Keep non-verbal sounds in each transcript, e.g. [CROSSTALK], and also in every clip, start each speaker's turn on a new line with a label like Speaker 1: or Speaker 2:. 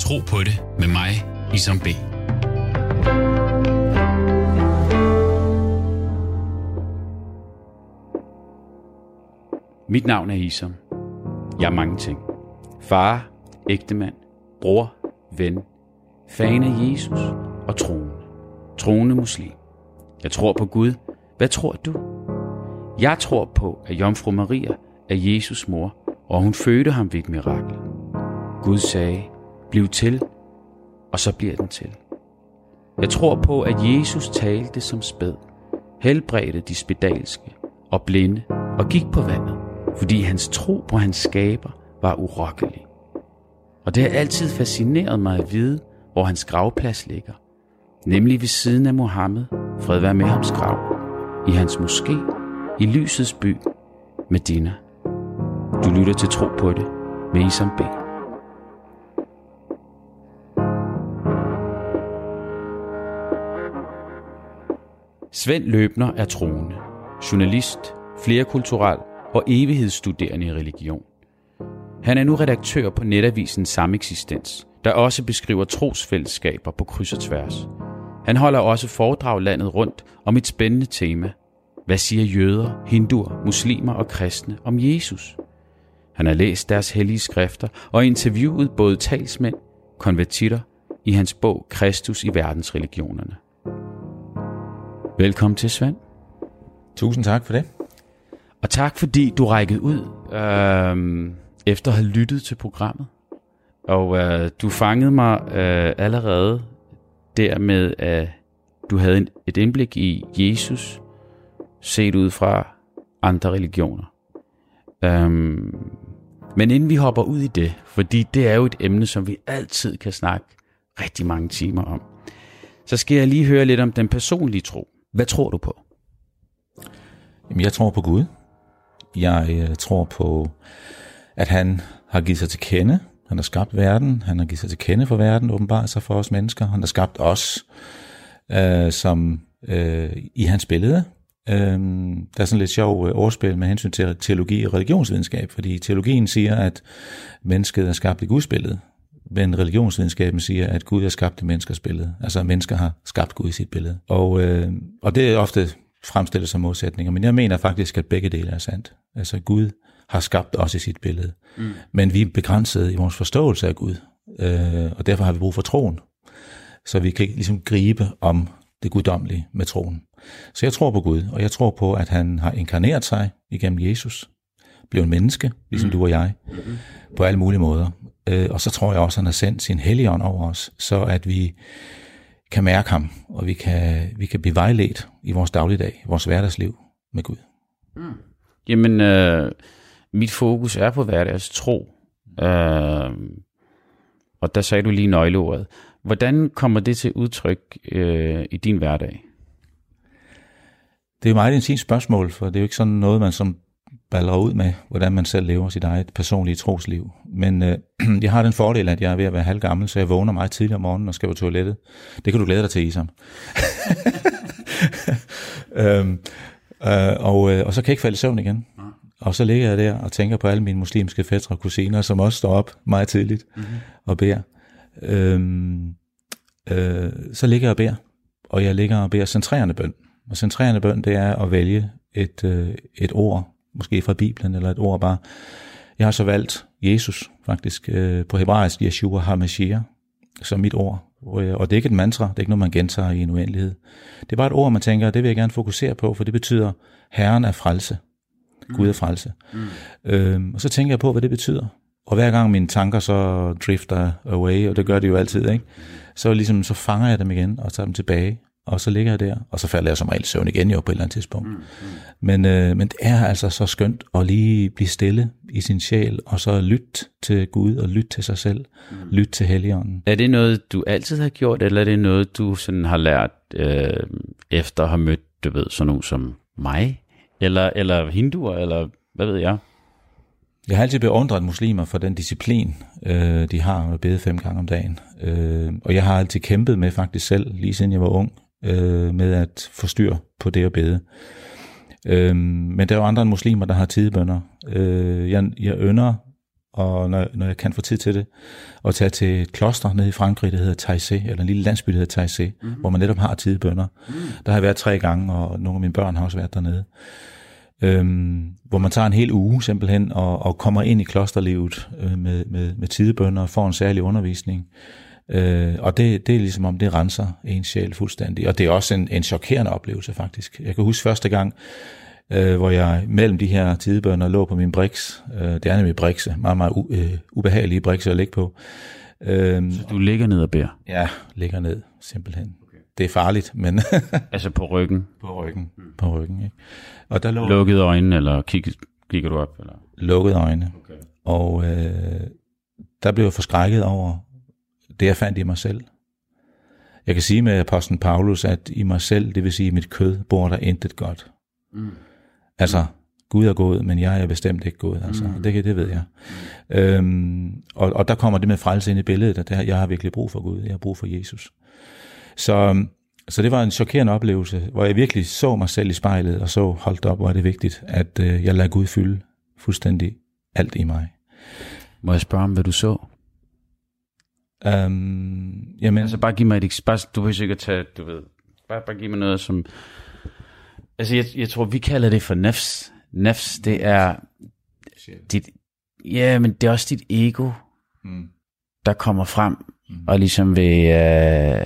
Speaker 1: Tro på det med mig, Isam B.
Speaker 2: Mit navn er Isam. Jeg er mange ting. Far, ægtemand, bror, ven, fan af Jesus og troende. Troende muslim. Jeg tror på Gud. Hvad tror du? Jeg tror på, at Jomfru Maria er Jesus mor, og hun fødte ham ved et mirakel. Gud sagde, bliv til, og så bliver den til. Jeg tror på, at Jesus talte som spæd, helbredte de spedalske og blinde og gik på vandet, fordi hans tro på hans skaber var urokkelig. Og det har altid fascineret mig at vide, hvor hans gravplads ligger, nemlig ved siden af Mohammed, fred være med hans grav, i hans moské, i lysets by, Medina. Du lytter til Tro på det med Isam B. Svend Løbner er troende, journalist, flerkulturel og evighedsstuderende i religion. Han er nu redaktør på netavisen Sameksistens, der også beskriver trosfællesskaber på kryds og tværs. Han holder også foredrag landet rundt om et spændende tema. Hvad siger jøder, hinduer, muslimer og kristne om Jesus? Han har læst deres hellige skrifter og interviewet både talsmænd, konvertitter i hans bog Kristus i verdensreligionerne. Velkommen til, Svend.
Speaker 3: Tusind tak for det.
Speaker 2: Og tak fordi du rækkede ud øh, efter at have lyttet til programmet. Og øh, du fangede mig øh, allerede der med, at du havde en, et indblik i Jesus, set ud fra andre religioner. Øhm, men inden vi hopper ud i det, fordi det er jo et emne, som vi altid kan snakke rigtig mange timer om, så skal jeg lige høre lidt om den personlige tro. Hvad tror du på?
Speaker 3: Jamen, jeg tror på Gud. Jeg øh, tror på, at han har givet sig til kende. Han har skabt verden. Han har givet sig til kende for verden, åbenbart sig for os mennesker. Han har skabt os øh, som øh, i hans billede. Øh, der er sådan lidt sjov øh, ordspil med hensyn til teologi og religionsvidenskab, fordi teologien siger, at mennesket er skabt i Guds billede, men religionsvidenskaben siger, at Gud er skabt i menneskers billede. Altså at mennesker har skabt Gud i sit billede. Og, øh, og det er ofte fremstillet som modsætninger, men jeg mener faktisk, at begge dele er sandt. Altså Gud har skabt os i sit billede, mm. men vi er begrænset i vores forståelse af Gud, øh, og derfor har vi brug for troen. Så vi kan ligesom gribe om det guddommelige med troen. Så jeg tror på Gud, og jeg tror på, at han har inkarneret sig igennem Jesus, blev en menneske, ligesom mm. du og jeg, mm. på alle mulige måder. Øh, og så tror jeg også, at han har sendt sin helligånd over os, så at vi kan mærke ham, og vi kan, vi kan blive vejledt i vores dagligdag, vores hverdagsliv med Gud.
Speaker 2: Mm. Jamen, øh, mit fokus er på hverdags tro. Øh, og der sagde du lige nøgleordet. Hvordan kommer det til udtryk øh, i din hverdag?
Speaker 3: Det er meget intimt spørgsmål, for det er jo ikke sådan noget, man som baller ud med, hvordan man selv lever sit eget personlige trosliv. Men øh, [CLEARS THROAT] jeg har den fordel, at jeg er ved at være halvgammel, så jeg vågner meget tidligt om morgenen og skal på toilettet. Det kan du glæde dig til, Isam. [LAUGHS] øhm, øh, og, øh, og så kan jeg ikke falde i søvn igen. Og så ligger jeg der og tænker på alle mine muslimske fætter og kusiner, som også står op meget tidligt mm-hmm. og beder. Øhm, øh, så ligger jeg og beder, og jeg ligger og beder centrerende bøn. Og centrerende bøn, det er at vælge et, øh, et ord, måske fra Bibelen, eller et ord bare. Jeg har så valgt Jesus, faktisk, øh, på hebraisk, Yeshua HaMashiach, som mit ord. Og det er ikke et mantra, det er ikke noget, man gentager i en uendelighed. Det er bare et ord, man tænker, det vil jeg gerne fokusere på, for det betyder, Herren er frelse. Gud er frelse. Mm. Øhm, og så tænker jeg på, hvad det betyder. Og hver gang mine tanker så drifter away, og det gør de jo altid, ikke? så ligesom så fanger jeg dem igen og tager dem tilbage og så ligger jeg der, og så falder jeg som regel søvn igen jo på et eller andet tidspunkt. Mm, mm. Men, øh, men det er altså så skønt at lige blive stille i sin sjæl, og så lytte til Gud, og lytte til sig selv, mm. lytte til Helligånden.
Speaker 2: Er det noget, du altid har gjort, eller er det noget, du sådan har lært øh, efter at have mødt, du ved, sådan nogen som mig, eller, eller hinduer, eller hvad ved jeg?
Speaker 3: Jeg har altid beundret muslimer for den disciplin, øh, de har at bede fem gange om dagen. Øh, og jeg har altid kæmpet med faktisk selv, lige siden jeg var ung, øh, med at få styr på det at bede. Øh, men der er jo andre muslimer, der har tidebønder. Øh, jeg, jeg ønder og når, når jeg kan få tid til det, at tage til et kloster nede i Frankrig, der hedder Taizé, eller en lille landsby, der hedder Taizé, mm-hmm. hvor man netop har tidebønder. Mm. Der har jeg været tre gange, og nogle af mine børn har også været dernede. Øhm, hvor man tager en hel uge simpelthen, og, og kommer ind i klosterlivet øh, med, med, med tidebønder, og får en særlig undervisning. Øh, og det, det er ligesom om, det renser en sjæl fuldstændig. Og det er også en, en chokerende oplevelse faktisk. Jeg kan huske første gang, øh, hvor jeg mellem de her tidebønder lå på min briks. Øh, det er nemlig brikse, meget, meget u, øh, ubehagelige brikse at ligge på.
Speaker 2: Øh, Så du ligger ned og beder?
Speaker 3: Ja, ligger ned, simpelthen. Okay. Det er farligt, men... [LAUGHS]
Speaker 2: altså på ryggen?
Speaker 3: På ryggen, mm. på ryggen, ikke?
Speaker 2: Og der lå... Lukkede øjnene, eller kigger, kigger du op? Eller?
Speaker 3: Lukkede øjne. Okay. Og øh, der blev jeg forskrækket over det, jeg fandt i mig selv. Jeg kan sige med apostlen Paulus, at i mig selv, det vil sige mit kød, bor der intet godt. Mm. Altså, Gud er god, men jeg er bestemt ikke god. Altså. Mm. Det, det ved jeg. Mm. Øhm, og, og der kommer det med frelse ind i billedet, at det, jeg har virkelig brug for Gud. Jeg har brug for Jesus. Så, så det var en chokerende oplevelse, hvor jeg virkelig så mig selv i spejlet, og så holdt op, hvor er det vigtigt, at øh, jeg lader Gud fylde fuldstændig alt i mig.
Speaker 2: Må jeg spørge om, hvad du så? Um, jamen, altså bare giv mig et eksempel. Du behøver ikke at tage, du ved, bare, bare giv mig noget, som Altså, jeg, jeg tror, vi kalder det for nefs. Nefs, det er dit, ja, men det er også dit ego, mm. der kommer frem, mm. og ligesom vil uh,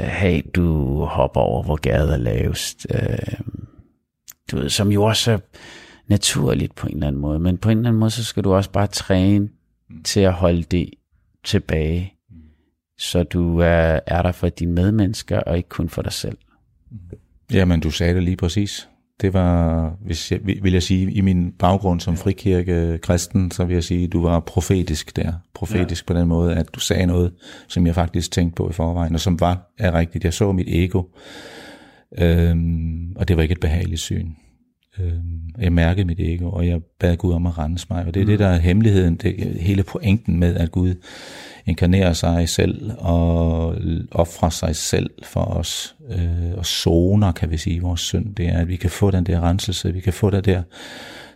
Speaker 2: have, du hopper over, hvor gaden er lavest. Uh, du ved, som jo også er naturligt på en eller anden måde, men på en eller anden måde, så skal du også bare træne mm. til at holde det tilbage. Så du er, er der for dine medmennesker, og ikke kun for dig selv.
Speaker 3: Jamen, du sagde det lige præcis det var, hvis jeg, vil jeg sige, i min baggrund som frikirke kristen, så vil jeg sige, du var profetisk der. Profetisk ja. på den måde, at du sagde noget, som jeg faktisk tænkte på i forvejen, og som var er rigtigt. Jeg så mit ego, øhm, og det var ikke et behageligt syn. Øhm, jeg mærkede mit ego, og jeg bad Gud om at rense mig. Og det er mm. det, der er hemmeligheden, det hele pointen med, at Gud inkarnerer sig selv og offrer sig selv for os, øh, og zoner, kan vi sige, vores synd. Det er, at vi kan få den der renselse, vi kan få den der,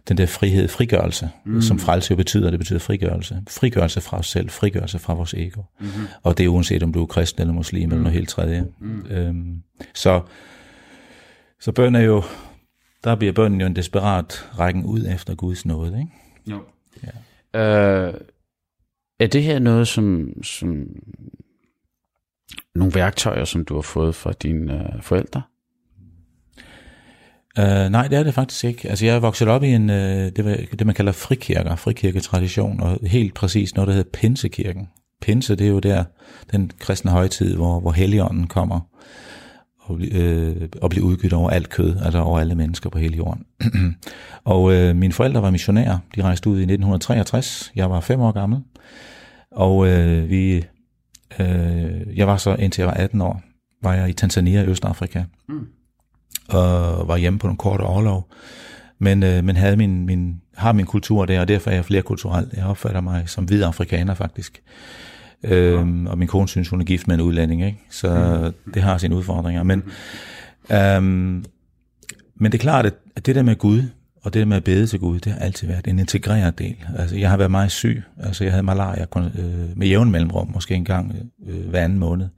Speaker 3: den der frihed, frigørelse, mm. som frelse jo betyder, det betyder frigørelse. Frigørelse fra os selv, frigørelse fra vores ego. Mm-hmm. Og det er uanset, om du er kristen eller muslim mm. eller noget helt tredje. Mm. Øhm, så, så bøn er jo, der bliver bønnen jo en desperat rækken ud efter Guds nåde, ikke? Jo.
Speaker 2: Ja. Øh, er det her noget, som, som nogle værktøjer, som du har fået fra dine øh, forældre?
Speaker 3: Uh, nej, det er det faktisk ikke. Altså, jeg er vokset op i en, uh, det, det, man kalder frikirker, frikirketradition, og helt præcis noget, der hedder Pinsekirken. Pinse, det er jo der, den kristne højtid, hvor, hvor Helligånden kommer og, øh, og bliver udgivet over alt kød, altså over alle mennesker på hele jorden. [CLEARS THROAT] og øh, mine forældre var missionærer. De rejste ud i 1963. Jeg var fem år gammel. Og øh, vi, øh, jeg var så, indtil jeg var 18 år, var jeg i Tanzania i Østafrika. Mm. Og var hjemme på en kort overlov. Men, øh, men havde min, min, har min kultur der, og derfor er jeg flerkulturel. Jeg opfatter mig som hvid afrikaner faktisk. Øhm, og min kone synes, hun er gift med en udlænding, ikke? så mm. det har sine udfordringer. Men, øhm, men det er klart, at det der med Gud, og det der med at bede til Gud, det har altid været en integreret del. Altså, jeg har været meget syg. Altså, jeg havde malaria øh, med jævn mellemrum, måske en gang øh, hver anden måned.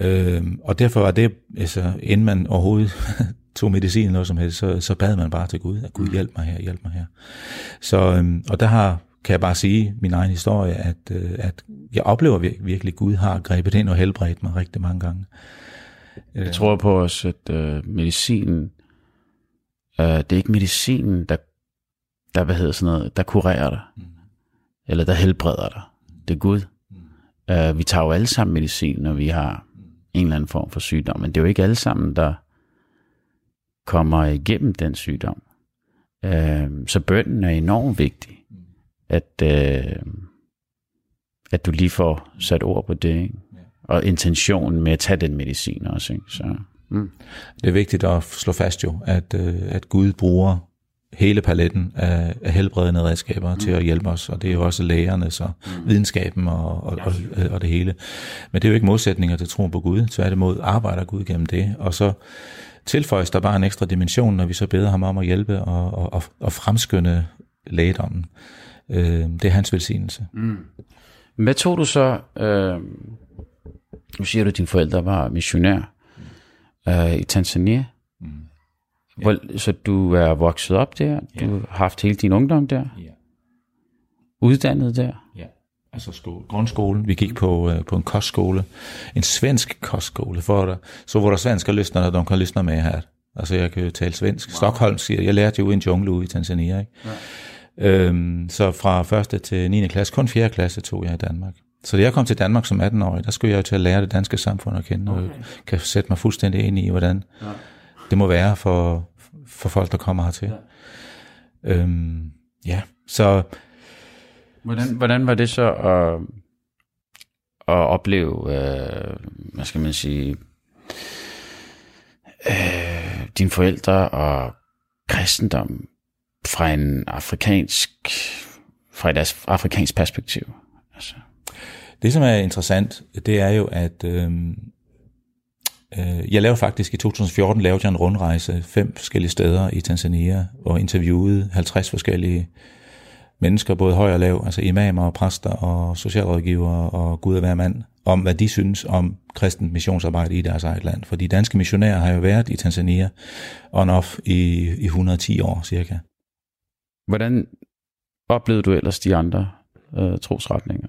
Speaker 3: Øh, og derfor var det, altså, inden man overhovedet [LAUGHS] tog medicin eller noget som helst, så, så bad man bare til Gud, at Gud hjælp mig her, hjælp mig her. Så, øh, og der har, kan jeg bare sige min egen historie, at, øh, at jeg oplever virkelig, at Gud har grebet ind og helbredt mig rigtig mange gange.
Speaker 2: Jeg tror på os, at øh, medicinen Uh, det er ikke medicinen, der, der, hvad hedder sådan noget, der kurerer dig, mm. eller der helbreder dig. Det er Gud. Mm. Uh, vi tager jo alle sammen medicin, når vi har mm. en eller anden form for sygdom, men det er jo ikke alle sammen, der kommer igennem den sygdom. Uh, så bønden er enormt vigtig, mm. At, uh, at du lige får sat ord på det, ikke? og intentionen med at tage den medicin også. Ikke? Så,
Speaker 3: Mm. Det er vigtigt at slå fast jo, at, øh, at Gud bruger hele paletten af, af helbredende redskaber mm. til at hjælpe os, og det er jo også lægerne, så mm. videnskaben og, og, og, og det hele. Men det er jo ikke modsætninger til troen på Gud, tværtimod arbejder Gud gennem det, og så tilføjes der bare en ekstra dimension, når vi så beder ham om at hjælpe og, og, og fremskynde lægedommen. Øh, det er hans velsignelse.
Speaker 2: Mm. Hvad tog du så, øh, nu siger du, at dine forældre var missionær øh, i Tanzania, mm. Hvor, så du er vokset op der, du har haft hele din ungdom der,
Speaker 3: Ja.
Speaker 2: uddannet der.
Speaker 3: Ja, altså skole, grundskolen. Vi gik på, øh, på en kostskole, en svensk kostskole, för det, så våra svenska lyssnare, de kan lyssna med här. Alltså jag kan ju tala svensk. Wow. Stockholm siger, jeg lærte jo i en jungle i Tanzania, ikke? Ja. Øhm, så fra første til 9. klasse, kun 4. klasse tog jeg i Danmark. Så da jeg kom til Danmark som 18-årig, der skulle jeg jo til at lære det danske samfund at kende, okay. og kan sætte mig fuldstændig ind i, hvordan ja. det må være for, for folk, der kommer hertil. Ja. Øhm, ja, så
Speaker 2: Hvordan, hvordan var det så at, at opleve, øh, hvad skal man sige, øh, dine forældre og kristendom fra en afrikansk, fra et afrikansk perspektiv? Altså.
Speaker 3: Det, som er interessant, det er jo, at øh, øh, jeg lavede faktisk i 2014 lavede jeg en rundrejse fem forskellige steder i Tanzania og interviewede 50 forskellige mennesker, både høj og lav, altså imamer og præster og socialrådgivere og Gud og hver mand, om hvad de synes om kristent missionsarbejde i deres eget land. For de danske missionærer har jo været i Tanzania on off i, i 110 år cirka.
Speaker 2: Hvordan oplevede du ellers de andre øh, trosretninger?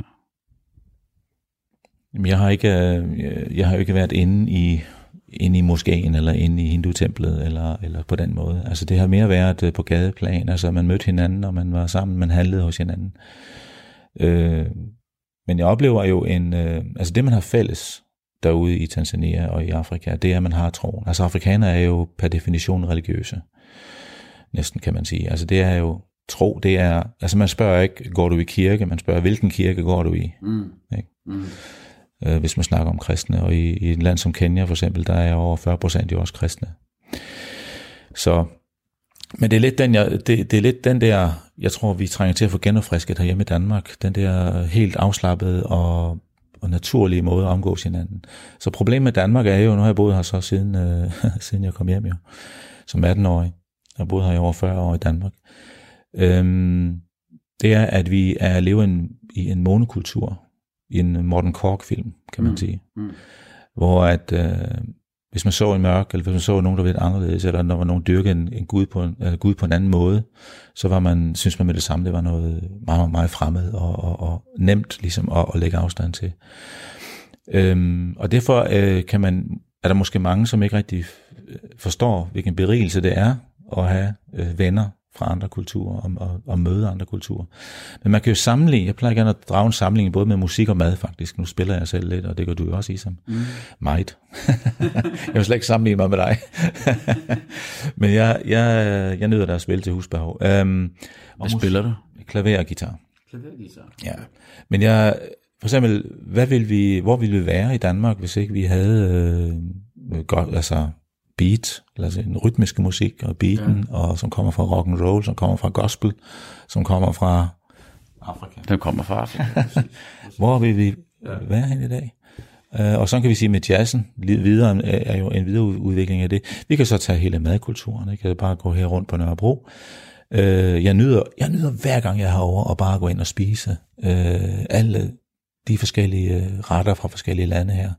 Speaker 3: Jamen, jeg har ikke, øh, jeg har jo ikke været inde i, inde i moskeen, eller inde i hindutemplet, eller, eller på den måde. Altså det har mere været øh, på gadeplan, altså man mødte hinanden, og man var sammen, man handlede hos hinanden. Øh, men jeg oplever jo en, øh, altså det man har fælles derude i Tanzania og i Afrika, det er, at man har troen. Altså afrikanere er jo per definition religiøse, næsten kan man sige. Altså det er jo tro, det er, altså man spørger ikke, går du i kirke, man spørger, hvilken kirke går du i?
Speaker 2: Mm.
Speaker 3: Ikke?
Speaker 2: Mm.
Speaker 3: øh, hvis man snakker om kristne. Og i, i et land som Kenya for eksempel, der er over 40 procent jo også kristne. Så, men det er lidt den, jeg, det, det er lidt den der, jeg tror, vi trænger til at få genopfrisket herhjemme i Danmark. Den der helt afslappede og, og naturlige måde at omgås hinanden. Så problemet med Danmark er jo, nu har jeg boet her så siden, øh, [LAUGHS] siden jeg kom hjem jo, som 18-årig. Jeg har boet her i over 40 år i Danmark. Øhm, det er, at vi er lever en, i en monokultur, i en Morten Kork-film, kan man mm. sige.
Speaker 2: Mm.
Speaker 3: Hvor at, øh, hvis man så en mørk, eller hvis man så nogen, der var lidt anderledes, eller når var nogen dyrkede en, en Gud, på en, eller Gud på en anden måde, så var man, synes man med det samme, det var noget meget, meget fremmed og, og, og nemt ligesom at, at lægge afstand til. Øhm, og derfor øh, kan man, er der måske mange, som ikke rigtig forstår, hvilken berigelse det er at have øh, venner fra andre kulturer og, og, og møde andre kulturer. Men man kan jo sammenligne, jeg plejer gerne at drage en sammenligning både med musik og mad faktisk. Nu spiller jeg selv lidt, og det gør du jo også, Isam. Mm. Meget. [LAUGHS] jeg vil slet ikke sammenligne mig med dig. [LAUGHS] Men jeg, jeg, jeg nyder der at spille til husbehov. Um,
Speaker 2: Hvad spiller du?
Speaker 3: Klaver og guitar.
Speaker 2: Klaver og guitar.
Speaker 3: Ja. Men jeg, for eksempel, hvad vil vi, hvor ville vi være i Danmark, hvis ikke vi havde øh, godt, altså beat, altså en rytmiske musik og beaten, ja. og som kommer fra rock and roll, som kommer fra gospel, som kommer fra Afrika.
Speaker 2: Den kommer fra Afrika. [LAUGHS]
Speaker 3: Hvor vil vi ja. være hen i dag? Uh, og så kan vi sige med jazzen, videre er jo en videreudvikling af det. Vi kan så tage hele madkulturen, ikke? Jeg bare gå her rundt på Nørrebro. Uh, jeg, nyder, jeg nyder hver gang jeg er herovre at bare gå ind og spise uh, alle de forskellige retter fra forskellige lande her.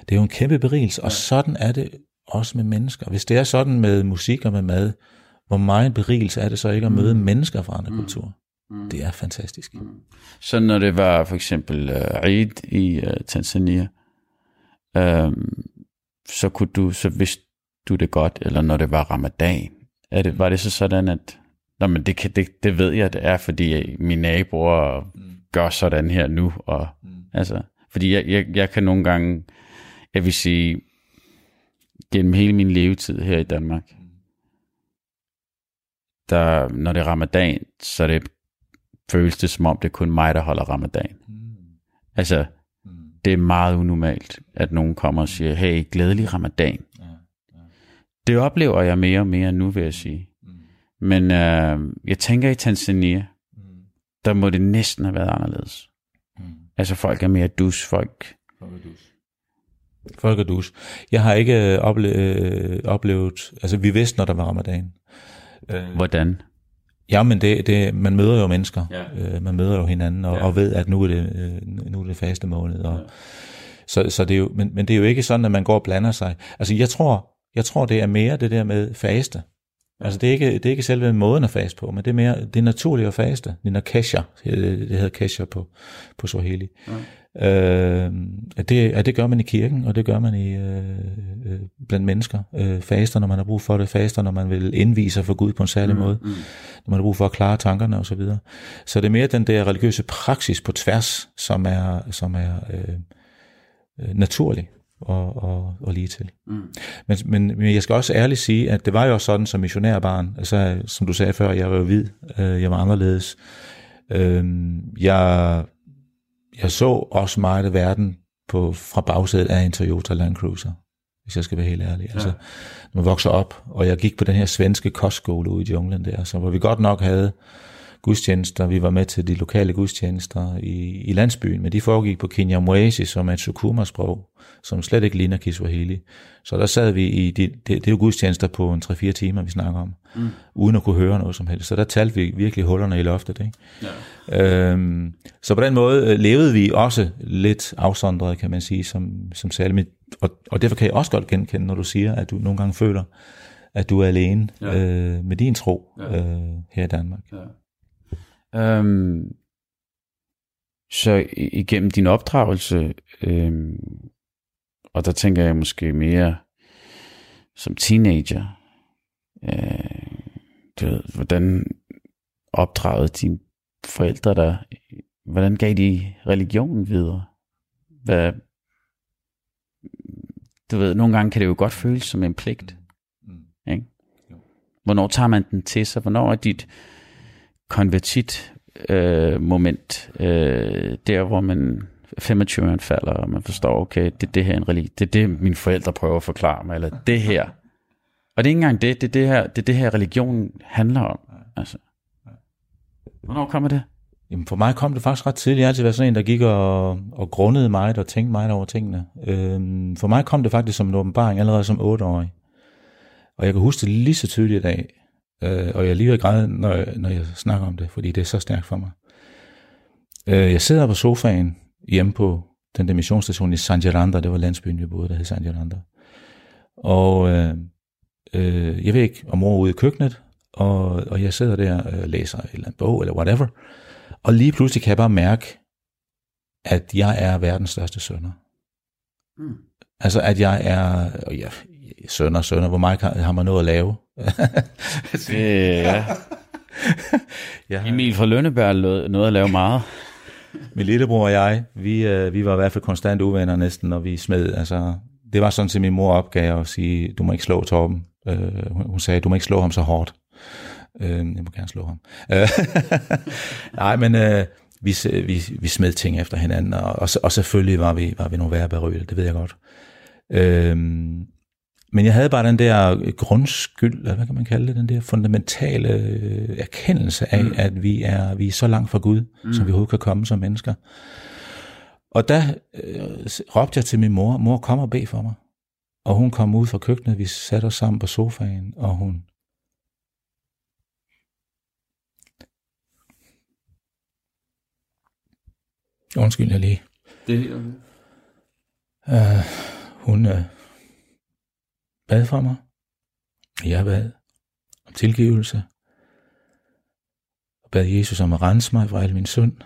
Speaker 3: Det er jo en kæmpe berigelse, og sådan er det også med mennesker. Hvis det er sådan med musik og med mad, hvor meget berigelse er det så ikke at møde mm. mennesker fra andre mm. kulturer? Mm. Det er fantastisk. Mm.
Speaker 2: Så når det var for eksempel uh, Eid i uh, Tanzania, um, så kunne du, så vidste du det godt, eller når det var ramadan, er det, var det så sådan, at Nå, men det, kan, det, det ved jeg, det er, fordi mine naboer mm. gør sådan her nu, og mm. altså, fordi jeg, jeg, jeg kan nogle gange, jeg vil sige, gennem hele min levetid her i Danmark, der, når det er ramadan, så det føles det som om, det er kun mig, der holder ramadan. Mm. Altså, mm. det er meget unormalt, at nogen kommer og siger, hey, glædelig ramadan. Ja, ja. Det oplever jeg mere og mere nu, vil jeg sige. Mm. Men øh, jeg tænker i Tanzania, mm. der må det næsten have været anderledes. Mm. Altså folk er mere dus, folk...
Speaker 3: Folk er dus. Folk er dus. Jeg har ikke ople- øh, oplevet, altså vi vidste, når der var ramadan.
Speaker 2: Øh, Hvordan?
Speaker 3: Ja, men det, det, man møder jo mennesker.
Speaker 2: Ja.
Speaker 3: Øh, man møder jo hinanden, og,
Speaker 2: Ja.
Speaker 3: og ved, at nu er det, øh, nu er det faste måned. Og,
Speaker 2: Ja.
Speaker 3: så, så det er jo, men, men det er jo ikke sådan, at man går og blander sig. Altså, jeg tror, jeg tror det er mere det der med faste. Altså, det er, ikke, det er ikke selve måden at faste på, men det er mere det er naturligt at faste. Det er kesha, det hedder kesha på, på Swahili.
Speaker 2: Ja.
Speaker 3: Øh, at det, at det gør man i kirken, og det gør man i øh, øh, blandt mennesker. Øh, faster, når man har brug for det. Faster, når man vil indvise sig for Gud på en særlig mm, måde.
Speaker 2: Mm.
Speaker 3: Når man har brug for at klare tankerne og så videre. Så det er mere den der religiøse praksis på tværs, som er, som er øh, øh, naturlig og, og, og lige til.
Speaker 2: Mm.
Speaker 3: Men, men, men jeg skal også ærligt sige, at det var jo sådan som missionærbarn, altså som du sagde før, jeg var jo hvid, øh, jeg var anderledes. Øh, jeg, jeg så også meget af verden på, fra bagsædet af en Toyota Land Cruiser, hvis jeg skal være helt ærlig. Ja. Altså, når man vokser op, og jeg gik på den her svenske kostskole ude i junglen der, så hvor vi godt nok havde gudstjenester, vi var med til de lokale gudstjenester i, i landsbyen, men de foregik på Kinyamwezi, som er et Sukuma-sprog, som slet ikke ligner Kiswahili. Så der sad vi i, det, det, det er jo gudstjenester på en 3-4 timer, vi snakker om, mm. uden at kunne høre noget som helst. Så der talte vi virkelig hullerne i loftet. Ikke?
Speaker 2: Ja.
Speaker 3: Øhm, så på den måde øh, levede vi også lidt afsondret, kan man sige, som, som salme. Og, og derfor kan jeg også godt genkende, når du siger, at du nogle gange føler, at du er alene
Speaker 2: Ja.
Speaker 3: øh, med din tro
Speaker 2: ja.
Speaker 3: øh, her i Danmark.
Speaker 2: Ja. Øhm, så igennem din opdragelse, øhm, og der tænker jeg måske mere som teenager, øh, du ved, hvordan opdragede dine forældre dig? Hvordan gav de religionen videre? Hvad, du ved, nogle gange kan det jo godt føles som en pligt.
Speaker 3: Mm.
Speaker 2: Ikke? Hvornår tager man den til sig? Hvornår er dit konvertit øh, moment øh, der, hvor man 25 falder, og man forstår, okay, det er det her en religi, det er det, mine forældre prøver at forklare mig, eller det her. Og det er ikke engang det, det er det her, det er det her religion handler om. Altså. Hvornår kommer det?
Speaker 3: Jamen for mig kom det faktisk ret tidligt. Jeg har altid været sådan en, der gik og, og grundede meget og tænkte meget over tingene. Øhm, for mig kom det faktisk som en åbenbaring allerede som 8-årig. Og jeg kan huske det lige så tydeligt i dag. Øh, og jeg lige at græde, når jeg, når jeg snakker om det, fordi det er så stærkt for mig. Øh, jeg sidder på sofaen hjemme på den der missionsstation i San Geranda. Det var landsbyen, vi boede, der hed San Geranda. Og øh, øh, jeg ved ikke, om mor er ude i køkkenet, og, og jeg sidder der og læser et eller andet bog, eller whatever. Og lige pludselig kan jeg bare mærke, at jeg er verdens største sønder.
Speaker 2: Mm.
Speaker 3: Altså, at jeg er, og jeg, sønder, sønder, hvor meget har man noget at lave? [LAUGHS]
Speaker 2: Det, ja.
Speaker 3: jeg,
Speaker 2: Emil fra Lønneberg lød noget at lave meget.
Speaker 3: min lillebror og jeg, vi, øh, vi var i hvert fald konstant uvenner næsten, når vi smed. Altså, det var sådan, at min mor opgav at sige, du må ikke slå Torben. Øh, hun, sagde, du må ikke slå ham så hårdt. Øh, jeg må gerne slå ham. Øh, [LAUGHS] Nej, men øh, vi, vi, vi smed ting efter hinanden, og, og, og selvfølgelig var vi, var vi nogle værre berøvet, det ved jeg godt. Øh, men jeg havde bare den der grundskyld, eller hvad kan man kalde det, den der fundamentale øh, erkendelse af, mm. at vi er, vi er så langt fra Gud, mm. som vi overhovedet kan komme som mennesker. Og der øh, råbte jeg til min mor, mor kom og bed for mig. Og hun kom ud fra køkkenet, vi satte os sammen på sofaen, og hun Undskyld, jeg lige.
Speaker 2: Det er helt okay.
Speaker 3: Uh, hun uh, bad for mig. Jeg bad om tilgivelse. Og bad Jesus om at rense mig fra al min synd.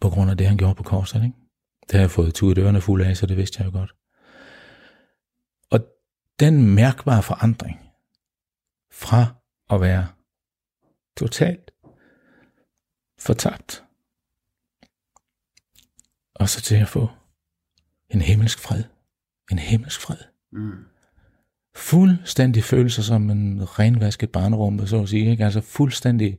Speaker 3: På grund af det, han gjorde på korset, ikke? Det har jeg fået tuet ørerne fulde af, så det vidste jeg jo godt. Og den mærkbare forandring fra at være totalt fortabt og så til at få en himmelsk fred. En himmelsk fred.
Speaker 2: Mm.
Speaker 3: Fuldstændig følelser som en renvasket barnerum, så at sige. Ikke? Altså fuldstændig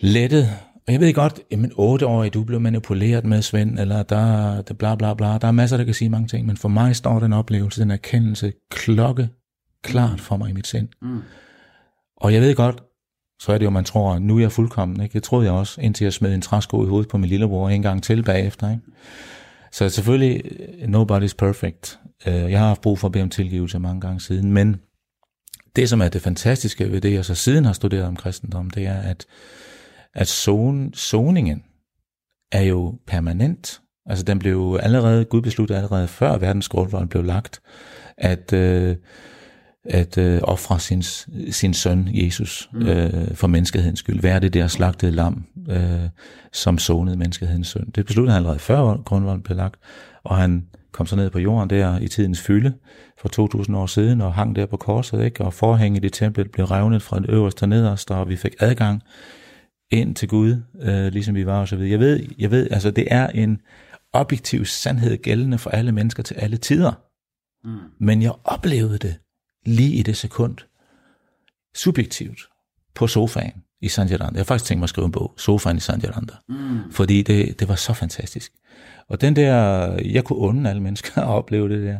Speaker 3: lettet. Og jeg ved godt, jamen otteårig, du blev manipuleret med Svend, eller der, der bla bla bla. Der er masser, der kan sige mange ting, men for mig står den oplevelse, den erkendelse, klokke klart for mig i mit sind.
Speaker 2: Mm.
Speaker 3: Og jeg ved godt, så er det jo, man tror, nu er jeg fuldkommen. Ikke? Det troede jeg også, indtil jeg smed en træsko i hovedet på min lillebror en gang til bagefter. Ikke? Så selvfølgelig, nobody's perfect. Øh, jeg har haft brug for at bede om tilgivelse mange gange siden, men det, som er det fantastiske ved det, jeg så siden har studeret om kristendom, det er, at, at zon, zoningen er jo permanent. Altså den blev allerede, Gud besluttede allerede før verdens grundvold blev lagt, at, øh, at øh, ofre sin, sin søn Jesus mm. øh, for menneskehedens skyld. Være det der slagtede lam, øh, som sonede menneskehedens synd. Det besluttede han allerede før grundvolden blev lagt, og han kom så ned på jorden der i tidens fylde for 2000 år siden og hang der på korset, ikke? og forhænget i templet blev revnet fra det øverste og nederst, og vi fik adgang ind til Gud, øh, ligesom vi var og så videre. Jeg ved, jeg ved, altså det er en objektiv sandhed gældende for alle mennesker til alle tider. Mm. Men jeg oplevede det lige i det sekund, subjektivt, på sofaen i San Geranda. Jeg har faktisk tænkt mig at skrive en bog, Sofaen i San Geranda, mm. fordi det, det var så fantastisk. Og den der, jeg kunne unde alle mennesker [LAUGHS] at opleve det der,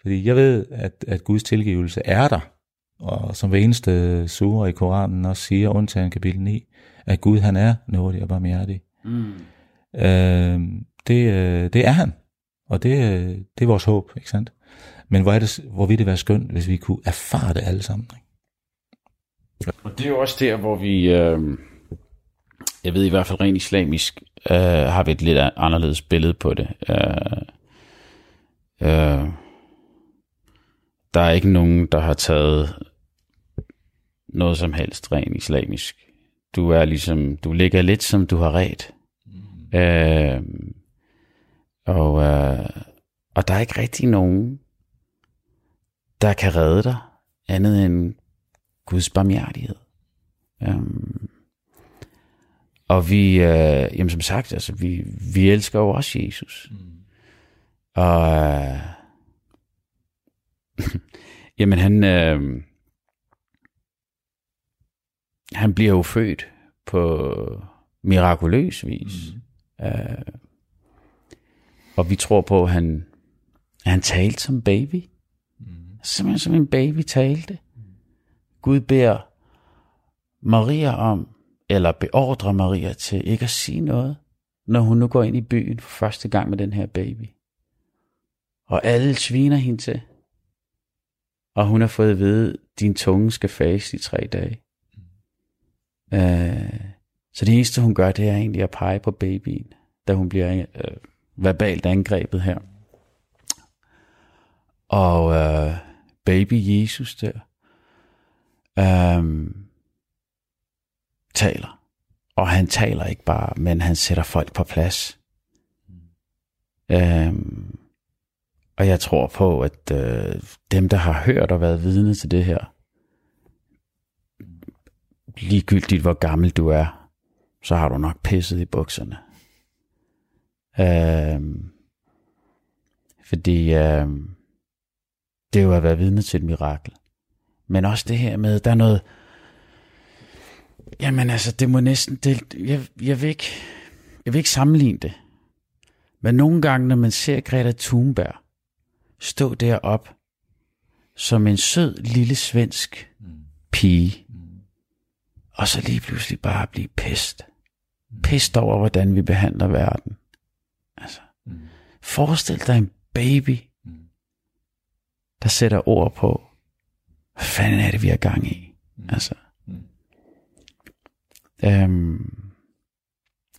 Speaker 3: fordi jeg ved, at, at Guds tilgivelse er der, og som hver eneste sure i Koranen også siger, undtagen kapitel 9, at Gud han er nådig og barmhjertig. Mm. Øh, det, det er han, og det, øh, det er vores håb, ikke sandt? Men hvor, er det, hvor ville det være skønt, hvis vi kunne erfare det alle sammen. Ikke?
Speaker 2: Og det er jo også der, hvor vi, øh, jeg ved i hvert fald rent islamisk, øh, har vi et lidt anderledes billede på det. Øh, øh, der er ikke nogen, der har taget noget som helst rent islamisk. Du er ligesom, du ligger lidt som du har ret. Mm. Øh, og, øh, og der er ikke rigtig nogen, der kan redde dig, andet end Guds barmhjertighed. Um, og vi, øh, jamen som sagt, altså, vi, vi elsker jo også Jesus. Mm. Og øh, [LAUGHS] jamen han, øh, han bliver jo født på mirakuløs vis. Mm. Øh, og vi tror på, at han, han talte som baby. Simpelthen som en baby talte. Gud beder Maria om, eller beordrer Maria til ikke at sige noget, når hun nu går ind i byen for første gang med den her baby. Og alle sviner hende til. Og hun har fået at vide, at din tunge skal fase i tre dage. Uh, så det eneste hun gør, det er egentlig at pege på babyen, da hun bliver øh, verbalt angrebet her. Og øh, baby Jesus der, øhm, taler. Og han taler ikke bare, men han sætter folk på plads. Øhm, og jeg tror på, at øh, dem, der har hørt og været vidne til det her, ligegyldigt hvor gammel du er, så har du nok pisset i bukserne. Øhm, fordi øhm, det er jo at være vidne til et mirakel. Men også det her med, der er noget, jamen altså, det må næsten, det, jeg, jeg, vil ikke, jeg vil ikke sammenligne det. Men nogle gange, når man ser Greta Thunberg stå derop som en sød lille svensk pige, og så lige pludselig bare blive pest. Pest over, hvordan vi behandler verden. Altså, forestil dig en baby, der sætter ord på, hvad fanden er det, vi har gang i? Mm. Altså. Mm. Øhm,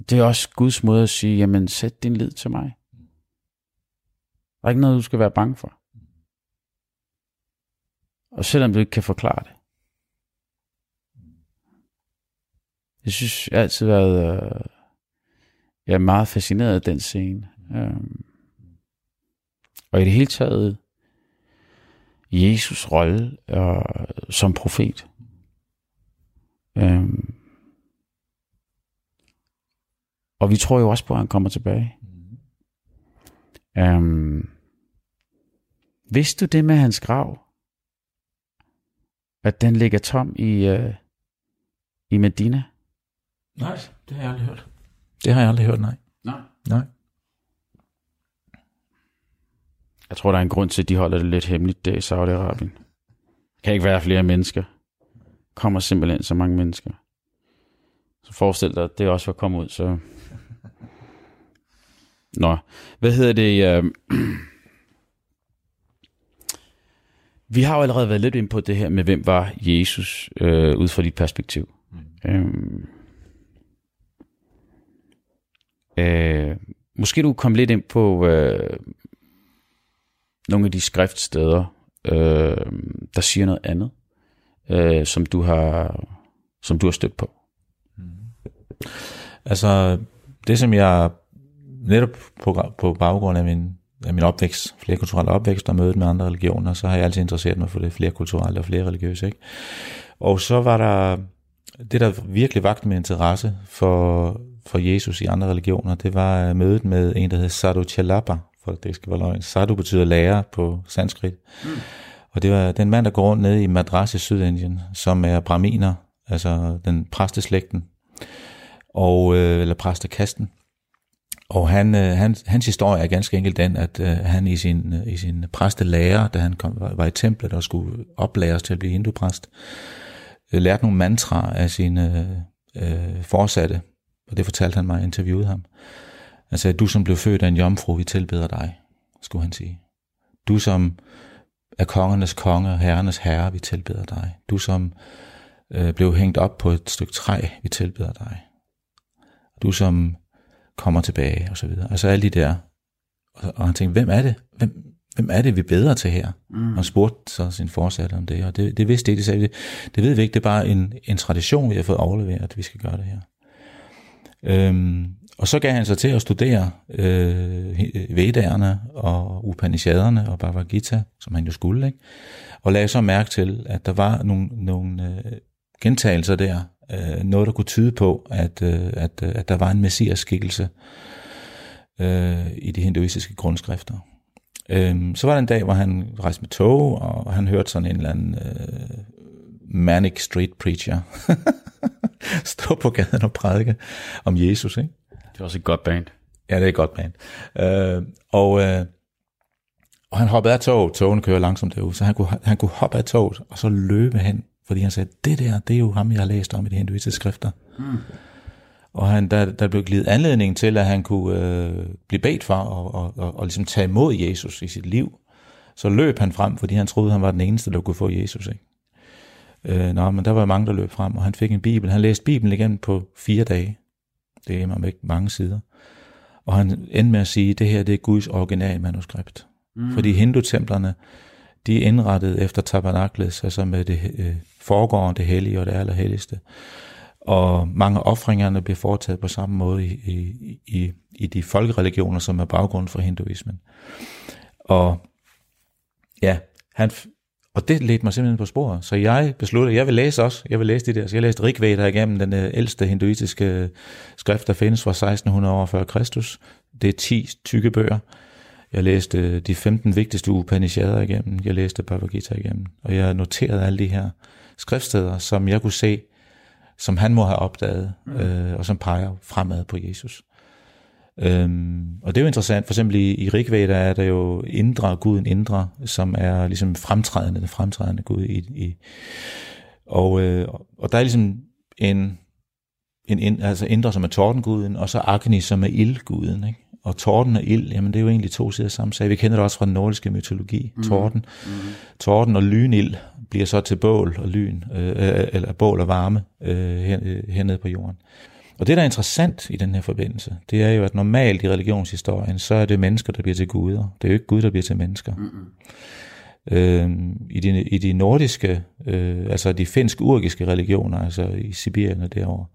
Speaker 2: det er også Guds måde at sige, jamen sæt din lid til mig. Der er ikke noget, du skal være bange for. Og selvom du ikke kan forklare det. Jeg synes, jeg har altid været øh, jeg er meget fascineret af den scene. Øhm, og i det hele taget, Jesus rolle øh, som profet. Øhm. Og vi tror jo også på, at han kommer tilbage. Mm. Øhm. Vidste du det med hans grav? At den ligger tom i, øh, i Medina?
Speaker 3: Nej, det har jeg aldrig hørt. Det har jeg aldrig hørt, nej.
Speaker 2: Nej.
Speaker 3: Nej.
Speaker 2: Jeg tror, der er en grund til, at de holder det lidt hemmeligt der i Saudi-Arabien. kan ikke være flere mennesker. kommer simpelthen så mange mennesker. Så forestil dig, at det også var kommet ud, så... Nå, hvad hedder det? Uh... Vi har jo allerede været lidt ind på det her med, hvem var Jesus øh, ud fra dit perspektiv. Mm. Øhm, øh, måske du kom lidt ind på øh, nogle af de skriftsteder, øh, der siger noget andet, øh, som du har som du har stødt på. Mm.
Speaker 3: Altså, det som jeg netop på, på baggrund af min, af min opvækst, flerkulturelle opvækst og mødet med andre religioner, så har jeg altid interesseret mig for det flerkulturelle og flere religiøse. Ikke? Og så var der, det der virkelig vagte min interesse for, for Jesus i andre religioner, det var øh, mødet med en, der hed Sadhu Chalapa, for det skal være løgn. Sadhu betyder lærer på sanskrit. Mm. Og det var den mand, der går rundt nede i Madras i Sydindien, som er braminer, altså den præsteslægten, og, øh, eller præstekasten. Og han, øh, han, hans historie er ganske enkelt den, at øh, han i sin, øh, i sin præstelærer, da han kom, var, var i templet og skulle oplæres til at blive hindupræst, øh, lærte nogle mantraer af sine øh, forsatte, og det fortalte han mig, jeg interviewede ham. Sagde, du som blev født af en jomfru, vi tilbeder dig, skulle han sige. Du som er kongernes konge og herrenes herre, vi tilbeder dig. Du som øh, blev hængt op på et stykke træ, vi tilbeder dig. Du som kommer tilbage, og så videre. Altså alle de der. Og, og han tænkte, hvem er det? Hvem, hvem er det, vi bedre til her? Mm. Og han spurgte så sin forsatte om det, og det, det vidste ikke, det sagde, det, det ved vi ikke, det er bare en, en tradition, vi har fået overleveret, at vi skal gøre det her. Øhm, og så gav han sig til at studere øh, Vedderne og Upanishaderne og Bhagavad Gita, som han jo skulle, ikke? og lagde så mærke til, at der var nogle, nogle øh, gentagelser der, øh, noget der kunne tyde på, at, øh, at, øh, at der var en messias skikkelse øh, i de hinduistiske grundskrifter. Øh, så var der en dag, hvor han rejste med tog, og han hørte sådan en eller anden øh, manic street preacher [LAUGHS] stå på gaden og prædike om Jesus. Ikke?
Speaker 2: Det er også et godt band.
Speaker 3: Ja, det er et godt band. Øh, og, øh, og han hoppede af toget. Togen kører langsomt derude, så han kunne, han kunne hoppe af toget og så løbe hen fordi han sagde, det der, det er jo ham, jeg har læst om i de hinduistiske skrifter. Mm. Og han, der, der blev givet anledning til, at han kunne øh, blive bedt for og, og, og, og ligesom tage imod Jesus i sit liv. Så løb han frem, fordi han troede, han var den eneste, der kunne få Jesus. Ikke? Øh, nå, men der var mange, der løb frem, og han fik en bibel. Han læste Bibelen igen på fire dage. Det er mig mange sider. Og han endte med at sige, at det her det er Guds original manuskript. Mm. Fordi hindutemplerne, de er indrettet efter tabernaklet, altså med det øh, foregående, det hellige og det allerhelligste. Og mange offringerne bliver foretaget på samme måde i, i, i, i de folkereligioner, som er baggrund for hinduismen. Og ja, han, og det ledte mig simpelthen på sporet. Så jeg besluttede, at jeg vil læse også. Jeg vil læse de der. Så jeg læste Rigveda igennem den øh, ældste hinduistiske skrift, der findes fra 1600 år før Kristus. Det er 10 tykke bøger. Jeg læste de 15 vigtigste Upanishader igennem. Jeg læste Bhagavad Gita igennem. Og jeg noterede alle de her skriftsteder, som jeg kunne se, som han må have opdaget, mm. øh, og som peger fremad på Jesus. Øhm, og det er jo interessant, for eksempel i, i Rigveda er der jo indre, guden indre, som er ligesom fremtrædende, den fremtrædende Gud. I, i, og, øh, og der er ligesom en, en, en altså indre, som er tordenguden, og så Agni, som er ildguden. Ikke? Og torden og ild, jamen det er jo egentlig to sider samme sag. Vi kender det også fra den nordiske mytologi. Mm. Torden. Mm. Torden og lynild bliver så til bål og lyn, øh, øh eller bål og varme øh, øh, hernede på jorden. Og det, der er interessant i den her forbindelse, det er jo, at normalt i religionshistorien, så er det mennesker, der bliver til guder. Det er jo ikke Gud, der bliver til mennesker. Mm-hmm. Øh, i, de, I de nordiske, øh, altså de finsk-urgiske religioner, altså i Sibirien og derovre,